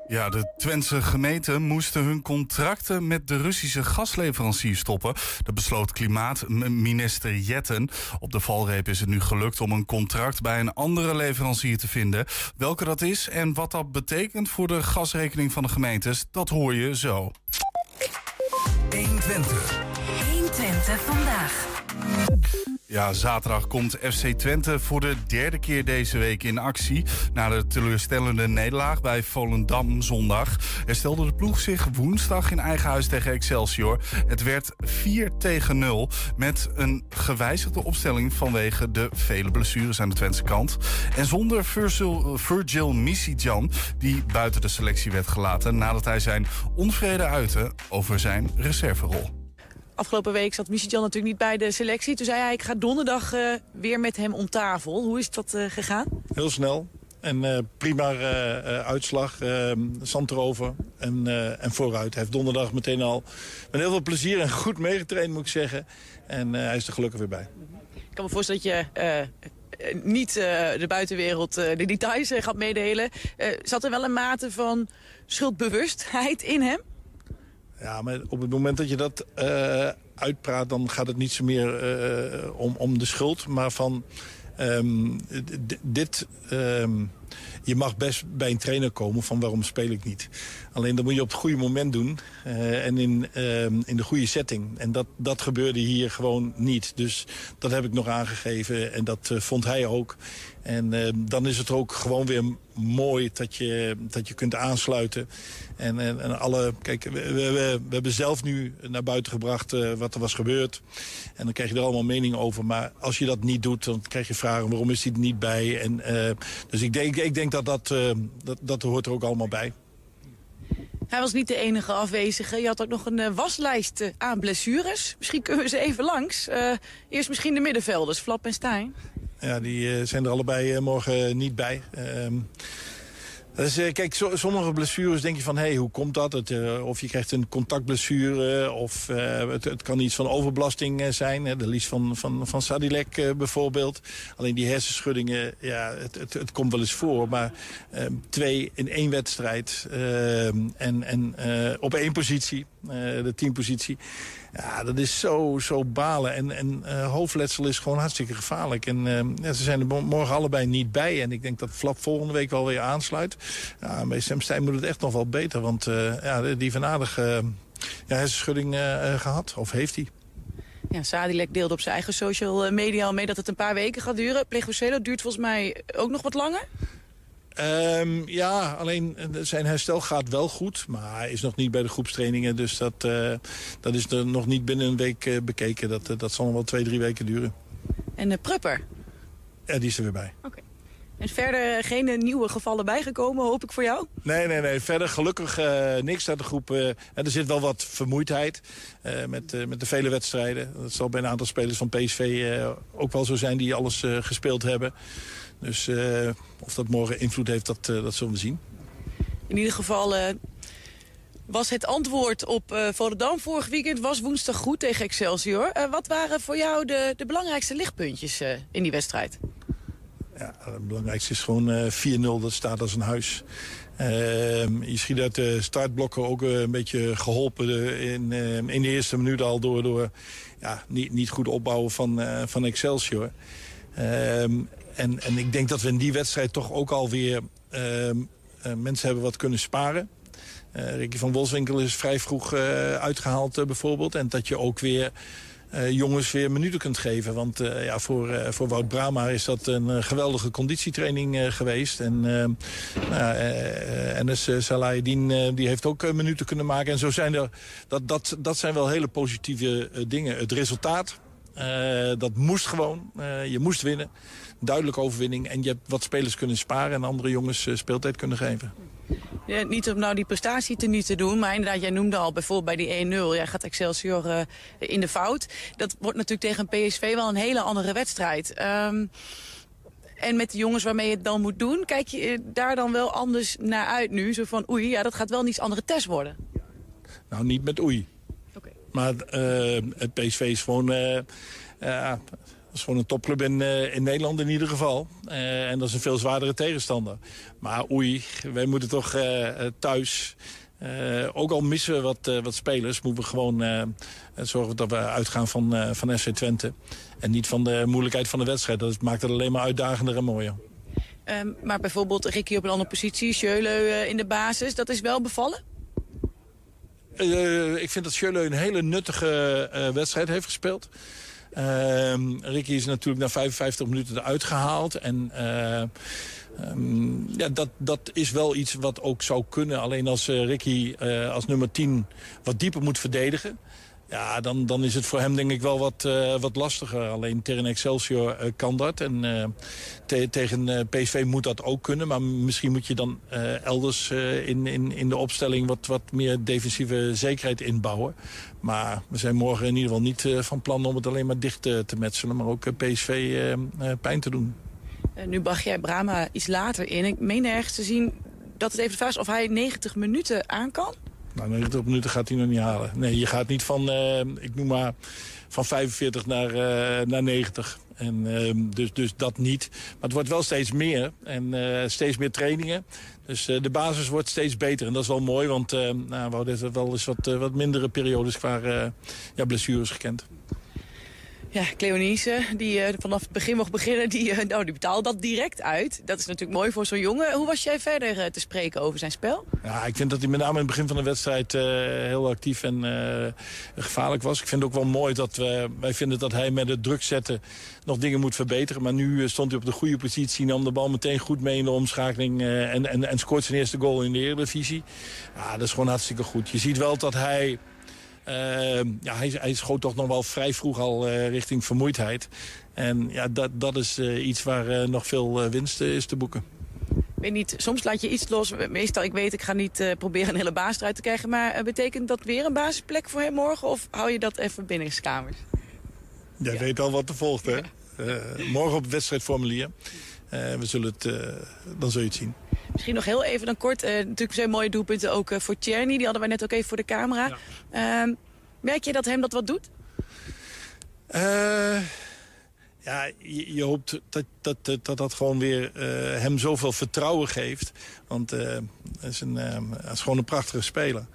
Ja, de Twentse gemeenten moesten hun contracten met de Russische gasleverancier stoppen. Dat besloot klimaatminister Jetten. Op de valreep is het nu gelukt om een contract bij een andere leverancier te vinden. Welke dat is en wat dat betekent voor de gasrekening van de gemeentes, dat hoor je zo. 120. 120. 120 vandaag. Ja, zaterdag komt FC Twente voor de derde keer deze week in actie. Na de teleurstellende nederlaag bij Volendam zondag herstelde de ploeg zich woensdag in eigen huis tegen Excelsior. Het werd 4 tegen 0 met een gewijzigde opstelling vanwege de vele blessures aan de Twentse kant. En zonder Virgil, Virgil Misijan, die buiten de selectie werd gelaten nadat hij zijn onvrede uitte over zijn reserverol. Afgelopen week zat Michiel natuurlijk niet bij de selectie. Toen zei hij, ik ga donderdag uh, weer met hem om tafel. Hoe is dat uh, gegaan? Heel snel. En uh, prima uitslag. zand erover en, en vooruit. Hij heeft donderdag meteen al met heel veel plezier en goed meegetraind, moet ik zeggen. En hij is er gelukkig weer bij. Ik kan me voorstellen dat je niet de buitenwereld de details gaat meedelen. zat er wel een mate van schuldbewustheid in hem? Ja, maar op het moment dat je dat uh, uitpraat... dan gaat het niet zo meer uh, om, om de schuld, maar van... Um, dit... Um, je mag best bij een trainer komen van waarom speel ik niet. Alleen dat moet je op het goede moment doen uh, en in, uh, in de goede setting. En dat, dat gebeurde hier gewoon niet. Dus dat heb ik nog aangegeven en dat vond hij ook. En dan is het ook gewoon weer mooi dat je, dat je kunt aansluiten. En, en, alle, kijk, we, we, hebben zelf nu naar buiten gebracht uh, wat er was gebeurd. En dan krijg je er allemaal mening over. Maar als je dat niet doet, dan krijg je vragen waarom is hij er niet bij. En, uh, dus ik denk, ik denk dat dat, uh, dat dat hoort er ook allemaal bij. Hij was niet de enige afwezige. Je had ook nog een waslijst aan blessures. Misschien kunnen we ze even langs. eerst misschien de middenvelders, Flap en Stijn. Ja, die zijn er allebei morgen niet bij. Ehm, dus, kijk, so, sommige blessures denk je van, hé, hey, hoe komt dat? Het, of je krijgt een contactblessure, of het, het, kan iets van overbelasting zijn. De lies van, van, van Sadilek bijvoorbeeld. Alleen die hersenschuddingen, ja, het, het, het komt wel eens voor. Maar ehm, twee in één wedstrijd ehm, en, en op één positie, de teampositie... Ja, dat is zo, zo balen. En, en uh, hoofdletsel is gewoon hartstikke gevaarlijk. En uh, ja, ze zijn er morgen allebei niet bij. En ik denk dat Flap volgende week wel weer aansluit. Ja, bij Semstein moet het echt nog wel beter. Want uh, ja, die van aardig ja, hersenschudding gehad. Of heeft hij. Ja, Sadilek deelde op zijn eigen social media al mee dat het een paar weken gaat duren. Plegocelo duurt volgens mij ook nog wat langer. Um, ja, alleen zijn herstel gaat wel goed. Maar hij is nog niet bij de groepstrainingen. Dus dat, uh, dat is er nog niet binnen een week uh, bekeken. Dat, uh, dat zal nog wel twee, drie weken duren. En de Prupper? Ja, die is er weer bij. Oké. Okay. En verder geen nieuwe gevallen bijgekomen, hoop ik voor jou? Nee, nee, nee. Verder gelukkig uh, niks uit de groep. Uh, er zit wel wat vermoeidheid uh, met, met de vele wedstrijden. Dat zal bij een aantal spelers van PSV ook wel zo zijn die alles gespeeld hebben. Dus of dat morgen invloed heeft, dat, dat zullen we zien. In ieder geval was het antwoord op uh, Volendam vorig weekend was woensdag goed tegen Excelsior. wat waren voor jou de, de belangrijkste lichtpuntjes in die wedstrijd? Ja, het belangrijkste is gewoon 4-0, dat staat als een huis. Ehm, je schiet uit de startblokken ook een beetje geholpen in, in de eerste minuut al door, door ja, niet, niet goed opbouwen van, van Excelsior. Ehm, en, en ik denk dat we in die wedstrijd toch ook alweer uh, uh, mensen hebben wat kunnen sparen. Uh, Ricky van Wolfswinkel is vrij vroeg uh, uitgehaald uh, bijvoorbeeld. En dat je ook weer jongens weer minuten kunt geven. Want ja, voor, voor Wout Brama is dat een geweldige conditietraining geweest. En nou, Enes Salahedin die heeft ook minuten kunnen maken. En zo zijn er, dat, dat, dat zijn wel hele positieve dingen. Het resultaat, dat moest gewoon. je moest winnen duidelijke overwinning. En je hebt wat spelers kunnen sparen en andere jongens speeltijd kunnen geven. Ja, niet om nou die prestatie te niet te doen, maar inderdaad, jij noemde al bijvoorbeeld bij die 1-0, ja, gaat Excelsior uh, in de fout. Dat wordt natuurlijk tegen PSV wel een hele andere wedstrijd. Um, en met de jongens waarmee je het dan moet doen, kijk je eh, daar dan wel anders naar uit nu? Zo van, oei, ja, dat gaat wel een iets andere test worden. Nou, niet met oei. Okay. Maar uh, het PSV is gewoon... Uh, is gewoon een topclub in, uh, in Nederland in ieder geval. Uh, en dat is een veel zwaardere tegenstander. Maar oei, wij moeten toch uh, thuis... ook al missen we wat, wat spelers, moeten we gewoon zorgen dat we uitgaan van, van FC Twente. En niet van de moeilijkheid van de wedstrijd. Dat maakt het alleen maar uitdagender en mooier. Um, maar bijvoorbeeld Ricky op een andere positie, Schöle in de basis, dat is wel bevallen? eh, ik vind dat Schöle een hele nuttige eh, wedstrijd heeft gespeeld. Ehm, Ricky is natuurlijk na 55 minuten eruit gehaald. En eh, ehm, ja, dat, dat is wel iets wat ook zou kunnen. Alleen als eh, Ricky eh, als nummer 10 wat dieper moet verdedigen... Ja, dan, dan is het voor hem denk ik wel wat, eh, wat lastiger. Alleen tegen Excelsior eh, kan dat. En eh, te- tegen PSV moet dat ook kunnen. Maar misschien moet je dan elders in, in, in de opstelling... Wat, wat meer defensieve zekerheid inbouwen. Maar we zijn morgen in ieder geval niet van plan om het alleen maar dicht te metselen. Maar ook PSV pijn te doen. Nu bracht jij Brama iets later in. Ik meen ergens te zien dat het even de vraag is of hij 90 minuten aan kan. Nou, 90 minuten gaat hij nog niet halen. Nee, je gaat niet van, eh, ik noem maar, van 45 naar, eh, naar 90. En, ehm, dus, dus dat niet. Maar het wordt wel steeds meer. En eh, steeds meer trainingen. Dus de basis wordt steeds beter. En dat is wel mooi, want nou, we hadden wel eens wat, wat mindere periodes qua ja, blessures gekend. Ja, Cleonice, die eh, vanaf het begin mocht beginnen, die, eh, nou, die betaalde dat direct uit. Dat is natuurlijk mooi voor zo'n jongen. Hoe was jij verder eh, te spreken over zijn spel? Ja, ik vind dat hij met name in het begin van de wedstrijd heel actief en gevaarlijk was. Ik vind het ook wel mooi dat we, wij vinden dat hij met het druk zetten nog dingen moet verbeteren. Maar nu stond hij op de goede positie, nam de bal meteen goed mee in de omschakeling en, en, en scoort zijn eerste goal in de Eredivisie. Ja, dat is gewoon hartstikke goed. Je ziet wel dat hij... eh, ja, hij, hij schoot toch nog wel vrij vroeg al eh, richting vermoeidheid. En ja, dat, dat is eh, iets waar eh, nog veel winst is te boeken. Ik weet niet, soms laat je iets los. Meestal, ik weet, ik ga niet eh, proberen een hele baas eruit te krijgen. Maar eh, betekent dat weer een basisplek voor hem morgen? Of hou je dat even binnen de kamers? Jij weet al wat er volgt, hè? Eh, morgen op het wedstrijdformulier. Eh, we zullen het, eh, dan zul je het zien. Misschien nog heel even dan kort. eh, natuurlijk zijn mooie doelpunten ook eh, voor Tjerny. Die hadden wij net ook even voor de camera. Ehm, merk je dat hem dat wat doet? Eh, ja, je, je hoopt dat dat, dat, dat dat gewoon weer hem zoveel vertrouwen geeft. Want hij is, een, hij is gewoon een prachtige speler.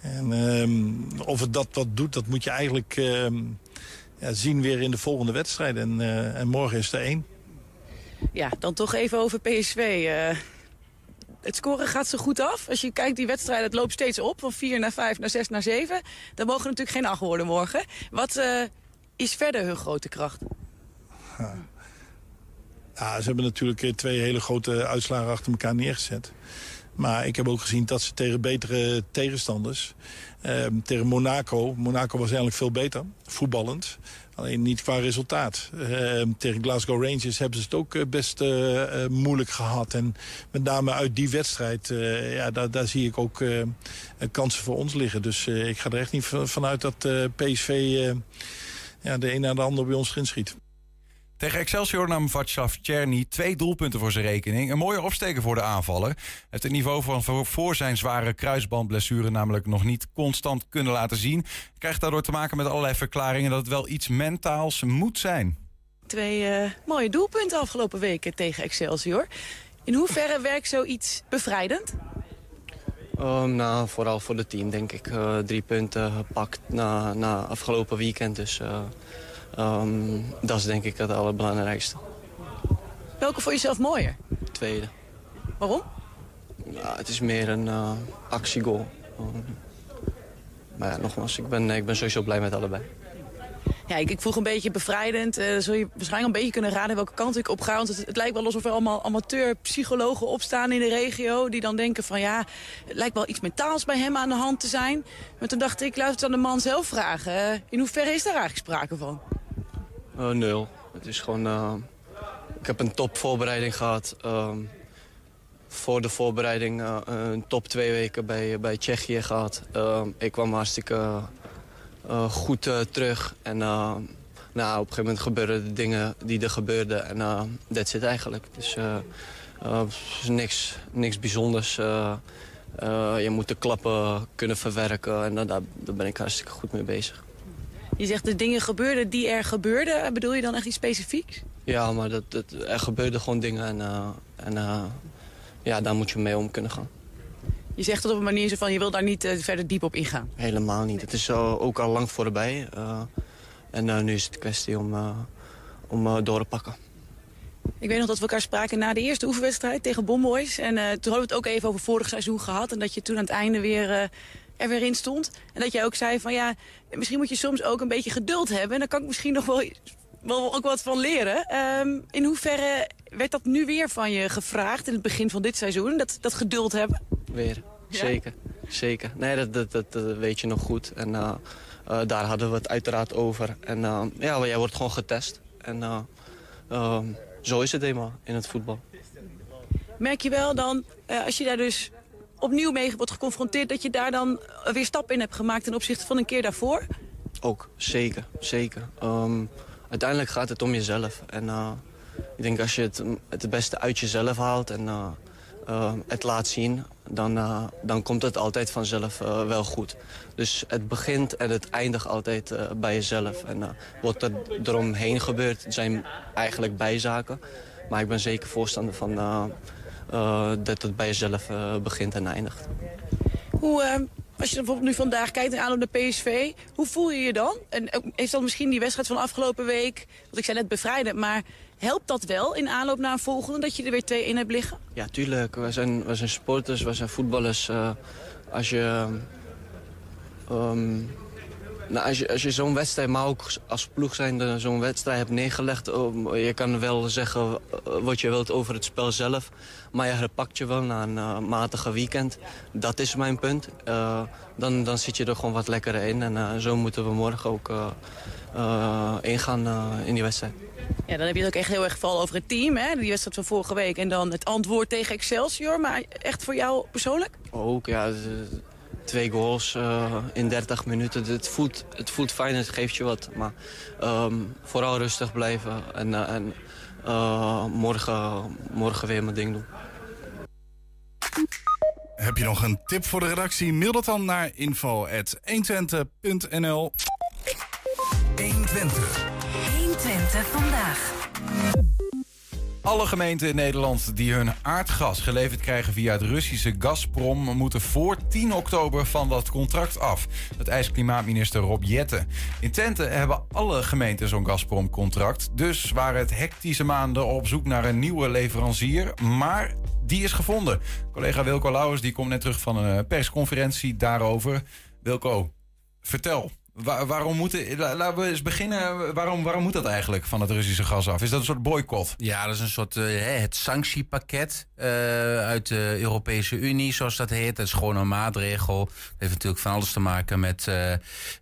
En ehm, of het dat wat doet, dat moet je eigenlijk ehm, ja, zien weer in de volgende wedstrijd. En, en morgen is er één. Ja, dan toch even over PSV. Eh. het scoren gaat zo goed af. Als je kijkt, die wedstrijd, het loopt steeds op. Van 4 naar 5 naar 6 naar 7. Dan mogen natuurlijk geen 8 worden morgen. Wat eh, is verder hun grote kracht? Ze hebben natuurlijk eh, twee hele grote uitslagen achter elkaar neergezet. Maar ik heb ook gezien dat ze tegen betere tegenstanders... ehm, tegen Monaco, Monaco was eigenlijk veel beter, voetballend. Alleen niet qua resultaat. Ehm, tegen Glasgow Rangers hebben ze het ook eh, best eh, eh, moeilijk gehad. En met name uit die wedstrijd, ja, daar, zie ik ook kansen voor ons liggen. Dus ik ga er echt niet van- vanuit dat PSV ja, de een na de ander bij ons erin schiet. Tegen Excelsior nam Václav Czerny twee doelpunten voor zijn rekening. Een mooie opsteken voor de aanvaller. Hij heeft het niveau van voor- zijn zware kruisbandblessure namelijk nog niet constant kunnen laten zien. Hij krijgt daardoor te maken met allerlei verklaringen dat het wel iets mentaals moet zijn. Twee eh, mooie doelpunten afgelopen weken tegen Excelsior. In hoeverre werkt zoiets bevrijdend? Ehm, nou, vooral voor het team, denk ik. Eh, drie punten gepakt na, na afgelopen weekend. Dus eh, ehm, dat is denk ik het allerbelangrijkste. Welke vond je zelf mooier? Tweede. Waarom? Ja, het is meer een eh, actiegoal. Ehm, maar ja, nogmaals, ik ben, ik ben sowieso blij met allebei. Ja, ik, ik vroeg een beetje bevrijdend. Eh zul je waarschijnlijk een beetje kunnen raden welke kant ik op ga. Want het, het lijkt wel alsof er allemaal amateur-psychologen opstaan in de regio... die dan denken van ja, het lijkt wel iets mentaals bij hem aan de hand te zijn. Maar toen dacht ik, laat het aan de man zelf vragen. Eh, in hoeverre is daar eigenlijk sprake van? Eh, nul. Het is gewoon... eh, ik heb een topvoorbereiding gehad. ehm, voor de voorbereiding eh, een top twee weken bij, bij Tsjechië gehad. Ehm, ik kwam hartstikke goed terug. En nou, op een gegeven moment gebeurden de dingen die er gebeurden. En dat zit eigenlijk. Dus is niks, niks bijzonders. Je moet de klappen kunnen verwerken. En daar daar ben ik hartstikke goed mee bezig. Je zegt de dingen gebeurden die er gebeurden. Bedoel je dan echt iets specifieks? Ja, maar dat, dat, er gebeurden gewoon dingen en, eh, en eh, ja, daar moet je mee om kunnen gaan. Je zegt het op een manier zo van je wil daar niet eh, verder diep op ingaan. Helemaal niet. Het is ook al lang voorbij. en nu is het kwestie om, om door te pakken. Ik weet nog dat we elkaar spraken na de eerste oefenwedstrijd tegen Bomboys. En toen hadden we het ook even over vorig seizoen gehad. En dat je toen aan het einde weer er weer in stond. En dat jij ook zei van ja, misschien moet je soms ook een beetje geduld hebben. En daar kan ik misschien nog wel, wel ook wat van leren. Ehm, in hoeverre werd dat nu weer van je gevraagd in het begin van dit seizoen? Dat, dat geduld hebben? Weer, Ja? zeker. Zeker. Nee, dat, dat, dat, dat weet je nog goed. En eh, eh, daar hadden we het uiteraard over. En eh, ja, jij wordt gewoon getest. En eh, ehm, zo is het eenmaal in het voetbal. Merk je wel dan, als je daar dus opnieuw mee wordt geconfronteerd... dat je daar dan eh, weer stappen in hebt gemaakt ten opzichte van een keer daarvoor? Ook, zeker, zeker. Ehm, uiteindelijk gaat het om jezelf. En eh, ik denk als je het, het beste uit jezelf haalt en eh, het laat zien... Dan, dan komt het altijd vanzelf wel goed. Dus het begint en het eindigt altijd bij jezelf. En wat er eromheen gebeurt zijn eigenlijk bijzaken. Maar ik ben zeker voorstander van dat het bij jezelf eh, begint en eindigt. Hoe, eh, als je bijvoorbeeld nu vandaag kijkt in aanloop naar PSV, hoe voel je je dan? En heeft dan misschien die wedstrijd van afgelopen week, want ik zei net bevrijden, maar helpt dat wel in aanloop naar een volgende, dat je er weer twee in hebt liggen? Ja, tuurlijk. We zijn, we zijn sporters, we zijn voetballers. Eh, als je, ehm, nou, als je, als je zo'n wedstrijd, maar ook als ploeg zijn, zo'n wedstrijd hebt neergelegd... je kan wel zeggen eh, wat je wilt over het spel zelf... maar je herpakt je wel na een eh, matige weekend. Dat is mijn punt. Eh, dan, dan zit je er gewoon wat lekkerder in. En zo moeten we morgen ook ingaan in die wedstrijd. Ja, dan heb je het ook echt heel erg geval over het team, hè? die wedstrijd van vorige week. En dan het antwoord tegen Excelsior, maar echt voor jou persoonlijk? Ook, ja. Twee goals eh, in 30 minuten. Het voelt, het voelt fijn, het geeft je wat. Maar ehm, vooral rustig blijven en, eh, en eh, morgen, morgen weer mijn ding doen. Heb je nog een tip voor de redactie? Mail dat dan naar info.120.nl 120. 120 vandaag. Alle gemeenten in Nederland die hun aardgas geleverd krijgen via het Russische Gazprom... moeten voor 10 oktober van dat contract af. Dat eist klimaatminister Rob Jetten. In Twente hebben alle gemeenten zo'n Gazprom-contract. Dus waren het hectische maanden op zoek naar een nieuwe leverancier. Maar die is gevonden. Collega Wilco Lauwers die komt net terug van een eh, persconferentie daarover. Wilco, vertel. Wa- waarom moeten, la- laten we eens beginnen. Waarom, waarom moet dat eigenlijk van het Russische gas af? Is dat een soort boycott? Ja, dat is een soort eh, het sanctiepakket eh, uit de Europese Unie, zoals dat heet. Dat is gewoon een maatregel. Dat heeft natuurlijk van alles te maken met eh,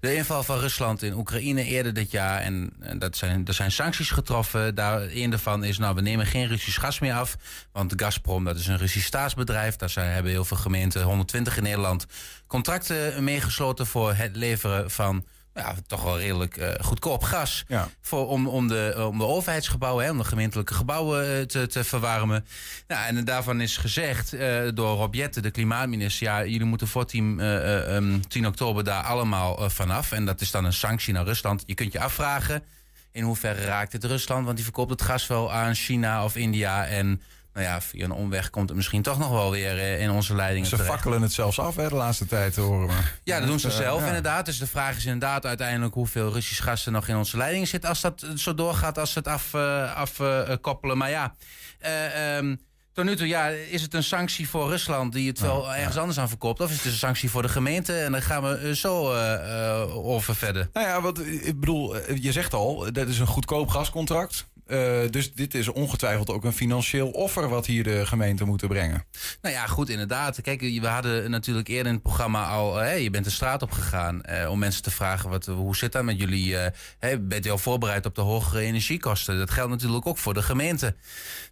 de inval van Rusland in Oekraïne eerder dit jaar. En, en dat zijn, er zijn sancties getroffen. Daar, een daarvan is, nou, we nemen geen Russisch gas meer af. Want Gazprom, dat is een Russisch staatsbedrijf. Daar zijn, hebben heel veel gemeenten, 120 in Nederland, contracten meegesloten voor het leveren van ja, toch wel redelijk eh, goedkoop gas. Voor, om, om, de, om de overheidsgebouwen, hè, om de gemeentelijke gebouwen eh, te, te verwarmen. En daarvan is gezegd eh, door Rob Jette, de klimaatminister... ja, jullie moeten voor 10, eh, eh, ehm, 10 oktober daar allemaal eh, vanaf. En dat is dan een sanctie naar Rusland. Je kunt je afvragen in hoeverre raakt het Rusland... want die verkoopt het gas wel aan China of India... en nou ja, via een omweg komt het misschien toch nog wel weer eh, in onze leidingen Ze terecht. fakkelen het zelfs af hè, de laatste tijd, horen we. Ja, dat doen ze Eh, zelf ja. inderdaad. Dus de vraag is inderdaad uiteindelijk hoeveel Russisch gas er nog in onze leiding zit. Als dat zo doorgaat, als ze het afkoppelen. Af, eh, koppelen. maar ja, eh, ehm, tot nu toe ja, is het een sanctie voor Rusland die het wel ergens anders aan verkoopt. Of is het een sanctie voor de gemeente? En dan gaan we eh, zo eh, eh, over verder. Nou ja, wat, ik bedoel, eh, je zegt al, dat is een goedkoop gascontract. Eh, dus dit is ongetwijfeld ook een financieel offer wat hier de gemeente moeten brengen. Nou ja, goed, inderdaad. Kijk, we hadden natuurlijk eerder in het programma al... Hè, je bent de straat op gegaan eh, om mensen te vragen... Wat, hoe zit dat met jullie? eh, bent u al voorbereid op de hogere energiekosten? Dat geldt natuurlijk ook voor de gemeente.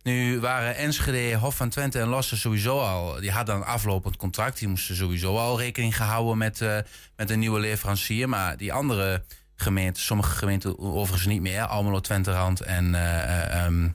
Nu waren Enschede, Hof van Twente en Lossen sowieso al... die hadden een aflopend contract. Die moesten sowieso al rekening gehouden met, eh, met een nieuwe leverancier. Maar die andere gemeenten, sommige gemeenten overigens niet meer... Almelo, Twente, Rand en... eh, eh, ehm,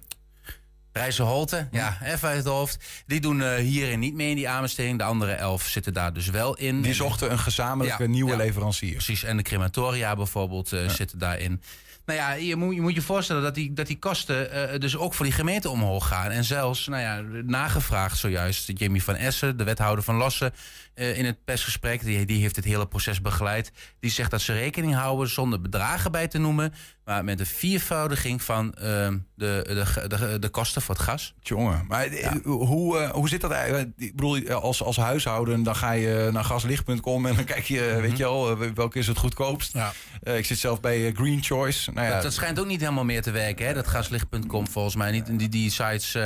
Rijsselholte, ja, even uit het hoofd. Die doen eh, hierin niet mee in die aanbesteding. De andere elf zitten daar dus wel in. Die En- zochten een gezamenlijke nieuwe leverancier. Precies, en de crematoria bijvoorbeeld zitten daarin. Nou ja, je moet je, moet je voorstellen dat die, dat die kosten eh, dus ook voor die gemeente omhoog gaan. En zelfs, nou ja, nagevraagd zojuist, Jamie van Essen, de wethouder van Lossen, eh, in het persgesprek, die, die heeft het hele proces begeleid. Die zegt dat ze rekening houden zonder bedragen bij te noemen, maar met een viervoudiging van ehm, de, de, de, de kosten voor het gas. Jongen, maar eh, hoe, hoe zit dat eigenlijk? Ik bedoel, als, als huishouden, dan ga je naar gaslicht.com en dan kijk je, weet je wel, welke is het goedkoopst. Ja. Ik zit zelf bij Green Choice. Nou ja, Dat, dat schijnt ook niet helemaal meer te werken, hè? dat gaslicht.com volgens mij niet. Die, die sites, eh,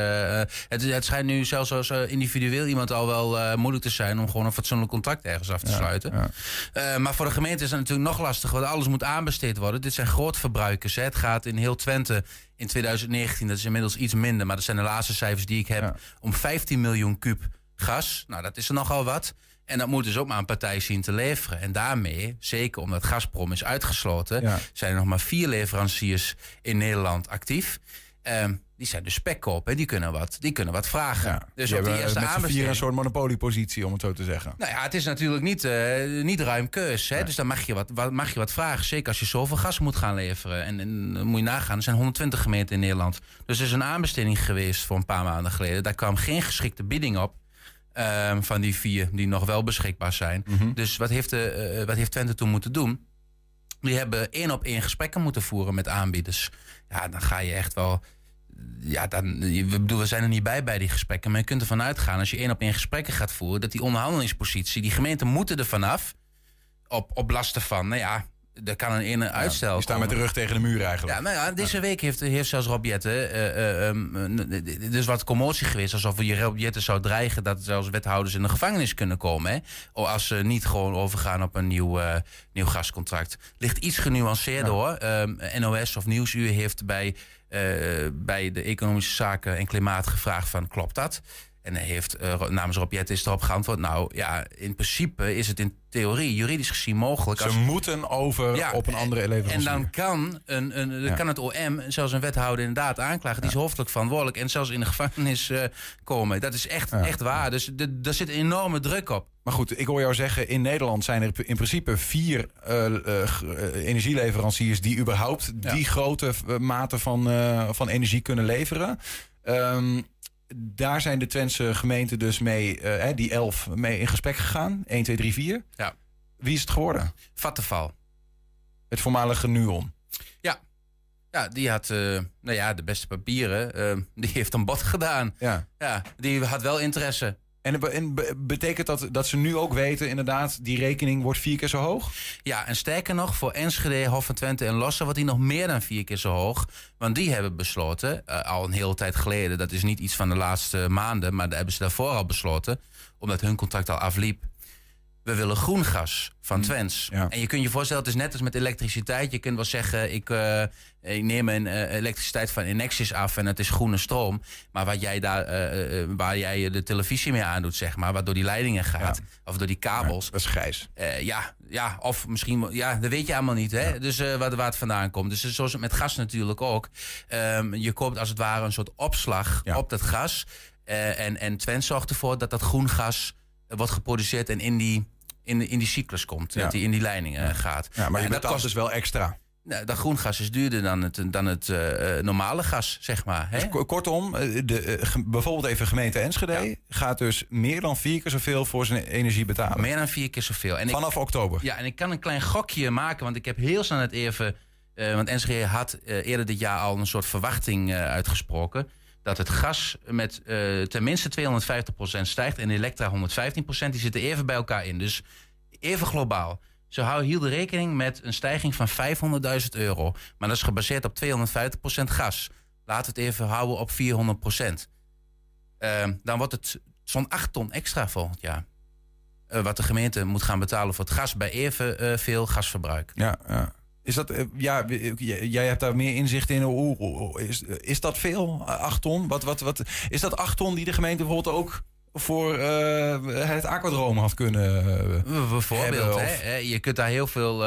het, het schijnt nu zelfs als eh, individueel iemand al wel eh, moeilijk te zijn om gewoon een fatsoenlijk contract ergens af te Ja, sluiten. ja. Eh, maar voor de gemeente is het natuurlijk nog lastiger, want alles moet aanbesteed worden. Dit zijn grootverbruikers. Hè? Het gaat in heel Twente in 2019, dat is inmiddels iets minder, maar dat zijn de laatste cijfers die ik heb, om 15 miljoen kuub gas. Nou, dat is er nogal wat. En dat moet dus ook maar een partij zien te leveren. En daarmee, zeker omdat Gazprom is uitgesloten, Ja. zijn er nog maar vier leveranciers in Nederland actief. Ehm, die zijn dus spekkoop, hè? Die, kunnen wat, die kunnen wat vragen. dus die op die eerste aanbesteding... een soort monopoliepositie, om het zo te zeggen. Nou ja, het is natuurlijk niet, eh, niet ruim keus. Hè? Dus dan mag je, wat, wat, mag je wat vragen. Zeker als je zoveel gas moet gaan leveren. En, en dan moet je nagaan, er zijn 120 gemeenten in Nederland. Dus er is een aanbesteding geweest voor een paar maanden geleden. Daar kwam geen geschikte bieding op. ehm, van die vier die nog wel beschikbaar zijn. Mhm. Dus wat heeft, de, eh, wat heeft Twente toen moeten doen? Die hebben één op één gesprekken moeten voeren met aanbieders. Ja, dan ga je echt wel. Ja, dan, we, bedoel, we zijn er niet bij bij die gesprekken. Maar je kunt ervan uitgaan, als je één op één gesprekken gaat voeren, dat die onderhandelingspositie, die gemeenten moeten er vanaf. Op, op lasten van, nou ja, er kan een ene uitstel. die staan met de rug tegen de muur eigenlijk. Ja, nou ja, deze week heeft, heeft zelfs Rob eh, eh, ehm, is wat commotie geweest. Alsof je Rob zou dreigen dat zelfs wethouders in de gevangenis kunnen komen. Hè? Of als ze niet gewoon overgaan op een nieuw, eh, nieuw gascontract. Ligt iets genuanceerder hoor. Ehm, NOS of Nieuwsuur heeft bij, bij de Economische Zaken en Klimaat gevraagd van klopt dat? En hij heeft eh, namens Rob is erop geantwoord. Nou ja, in principe is het in theorie, juridisch gezien mogelijk. Ze als- moeten over op een andere en leverancier. dan kan, een, een, Ja. kan het OM, zelfs een wethouder inderdaad aanklagen. Die is hoofdelijk verantwoordelijk en zelfs in de gevangenis eh, komen. Dat is echt, echt waar. Dus daar zit enorme druk op. Maar goed, ik hoor jou zeggen, in Nederland zijn er in principe vier eh, energieleveranciers die überhaupt die grote mate van, van energie kunnen leveren. Ehm, daar zijn de Twentse gemeenten dus mee, hè, die elf, mee in gesprek gegaan. 1, 2, 3, 4. Ja. Wie is het geworden? Vattenval. Het voormalige Nuon. Ja. Ja, die had, eh, nou ja, de beste papieren. eh, die heeft een bod gedaan. Ja. Ja, die had wel interesse. En, betekent dat dat ze nu ook weten, inderdaad, die rekening wordt vier keer zo hoog? Ja, en sterker nog, voor Enschede, Hof van Twente en Lossen wordt die nog meer dan vier keer zo hoog. Want die hebben besloten, eh, al een hele tijd geleden, dat is niet iets van de laatste maanden, maar daar hebben ze daarvoor al besloten, omdat hun contract al afliep. We willen groen gas van Twents. En je kunt je voorstellen, het is net als met elektriciteit. Je kunt wel zeggen, ik, eh, ik neem mijn eh, elektriciteit van Enexis af en het is groene stroom. Maar wat jij daar, eh, waar jij de televisie mee aandoet, zeg maar, wat door die leidingen gaat, of door die kabels. dat is grijs. ja, ja, of misschien, ja, dat weet je allemaal niet. Hè? Dus waar, waar het vandaan komt. Dus zoals met gas natuurlijk ook. Ehm, je koopt als het ware een soort opslag op dat gas. En, en Twent zorgt ervoor dat dat groen gas wordt geproduceerd en in die, in, de- in die cyclus komt. Ja. Dat die in die leidingen gaat. Ja, maar je dat betaalt dus wel extra. Nou, dat groen gas is duurder dan het, dan het eh, eh, normale gas, zeg maar. Hè? Dus ko- kortom, eh, de, eh, bijvoorbeeld even gemeente Enschede gaat dus meer dan vier keer zoveel voor zijn energie betalen. Meer dan vier keer zoveel. En ik- Vanaf oktober. Ja, en ik kan een klein gokje maken, want ik heb heel snel het even. eh, want Enschede had eh, eerder dit jaar al een soort verwachting eh, uitgesproken. Dat het gas met eh tenminste 250% stijgt en Elektra 115%. Die zitten even bij elkaar in. Dus even globaal. Ze houden hielden rekening met een stijging van 500.000 euro. Maar dat is gebaseerd op 250% gas. We het even houden op 400%. Ehm, dan wordt het zo'n 8 ton extra volgend jaar. Eh, wat de gemeente moet gaan betalen voor het gas bij even eh, veel gasverbruik. Ja, ja. Is dat, eh, ja, jij hebt daar meer inzicht in. Hoe, is, is dat veel? Acht ton? Wat, wat, wat, is dat acht ton die de gemeente bijvoorbeeld ook voor eh, het aquadroom had kunnen eh, Bijvoorbeeld, hebben, hè, of- hè, je kunt daar heel veel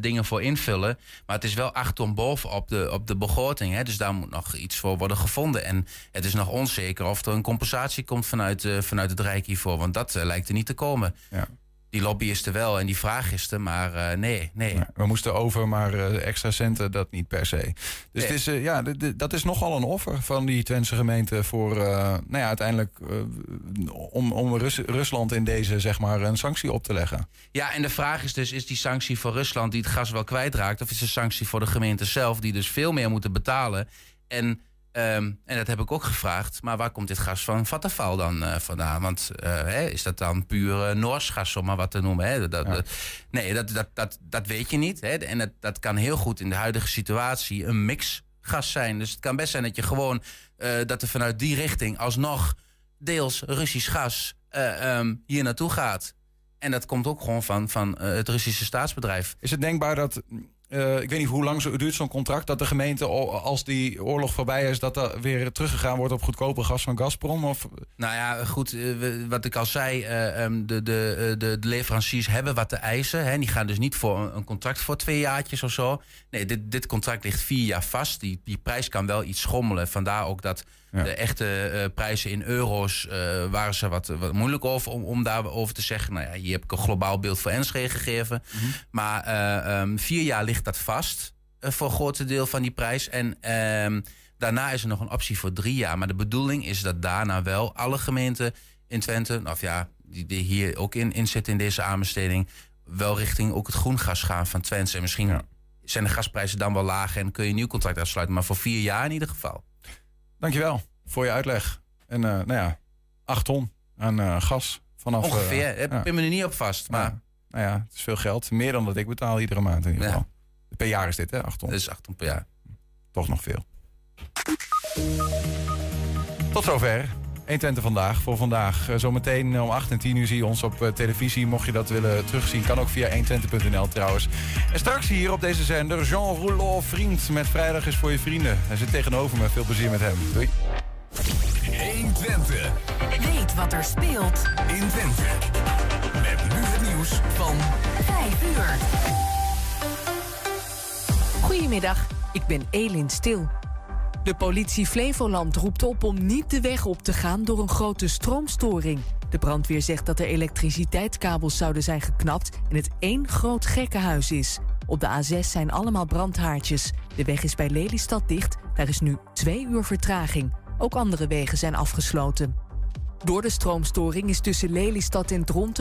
dingen voor invullen. Maar het is wel acht ton bovenop de, op de begroting. Hè, dus daar moet nog iets voor worden gevonden. En het is nog onzeker of er een compensatie komt vanuit, vanuit het Rijk hiervoor. Want dat lijkt er niet te komen. Ja. Die lobby is er wel en die vraag is er, maar eh, nee, nee. We moesten over, maar eh, extra centen, dat niet per se. Dus het is, eh, ja, dat is nogal een offer van die Twentse gemeente voor, nou ja, uiteindelijk om, om Rus- Rusland in deze, zeg maar, een sanctie op te leggen. Ja, en de vraag is dus, is die sanctie voor Rusland die het gas wel kwijtraakt... of is de sanctie voor de gemeente zelf die dus veel meer moeten betalen? En, ehm, en dat heb ik ook gevraagd, maar waar komt dit gas van Vattenfall dan eh, vandaan? Want eh, hè, is dat dan puur eh, Noors gas, om maar wat te noemen? Hè? Dat, dat- nee, dat, dat, dat, dat weet je niet. Hè? En dat, dat kan heel goed in de huidige situatie een mix gas zijn. Dus het kan best zijn dat je gewoon, dat er vanuit die richting alsnog deels Russisch gas eh, ehm, hier naartoe gaat. En dat komt ook gewoon van, van het Russische staatsbedrijf. Is het denkbaar dat, eh, ik weet niet hoe lang zo, duurt zo'n contract, dat de gemeente, als die oorlog voorbij is, dat er weer teruggegaan wordt op goedkope gas van Gazprom? Of, Nou ja, goed, eh, wat ik al zei, eh, ehm, de, de, de, de leveranciers hebben wat te eisen. Hè. Die gaan dus niet voor een, een contract voor twee jaartjes of zo. Nee, dit, dit contract ligt vier jaar vast. Die, die prijs kan wel iets schommelen. Vandaar ook dat de echte prijzen in euro's waren ze wat, wat moeilijk over om, om daarover te zeggen. Nou ja, hier heb ik een globaal beeld voor Enschede gegeven. Maar eh, ehm, vier jaar ligt dat vast eh, voor een grote deel van die prijs. En ehm, daarna is er nog een optie voor drie jaar. Maar de bedoeling is dat daarna wel alle gemeenten in Twente, of ja, die, die hier ook in, in zitten in deze aanbesteding, wel richting ook het groen gas gaan van Twente. En misschien zijn de gasprijzen dan wel lager en kun je een nieuw contract afsluiten. Maar voor vier jaar in ieder geval. Dankjewel voor je uitleg. En eh, nou ja, acht ton aan eh, gas vanaf... Ongeveer. Ik ja. pin me er niet op vast. Maar Ja. Nou ja, het is veel geld. Meer dan dat ik betaal iedere maand in ieder geval. Per jaar is dit, hè? 8 ton. Dat is 8 ton per jaar. Toch nog veel. Tot zover. 120 vandaag voor vandaag. Eh, Zometeen om 8 en 10 uur zie je ons op eh, televisie. Mocht je dat willen terugzien, kan ook via 120.nl trouwens. En straks hier op deze zender Jean Rouleau, vriend met Vrijdag is voor je vrienden. Hij zit tegenover me. Veel plezier met hem. Doei. 120. Weet wat er speelt in Twente. Met nu het nieuws van 5 uur. Goedemiddag, ik ben Elin Stil. De politie Flevoland roept op om niet de weg op te gaan door een grote stroomstoring. De brandweer zegt dat er elektriciteitskabels zouden zijn geknapt en het één groot gekkenhuis is. Op de A6 zijn allemaal brandhaartjes. De weg is bij Lelystad dicht, daar is nu twee uur vertraging. Ook andere wegen zijn afgesloten. Door de stroomstoring is tussen Lelystad en Dronten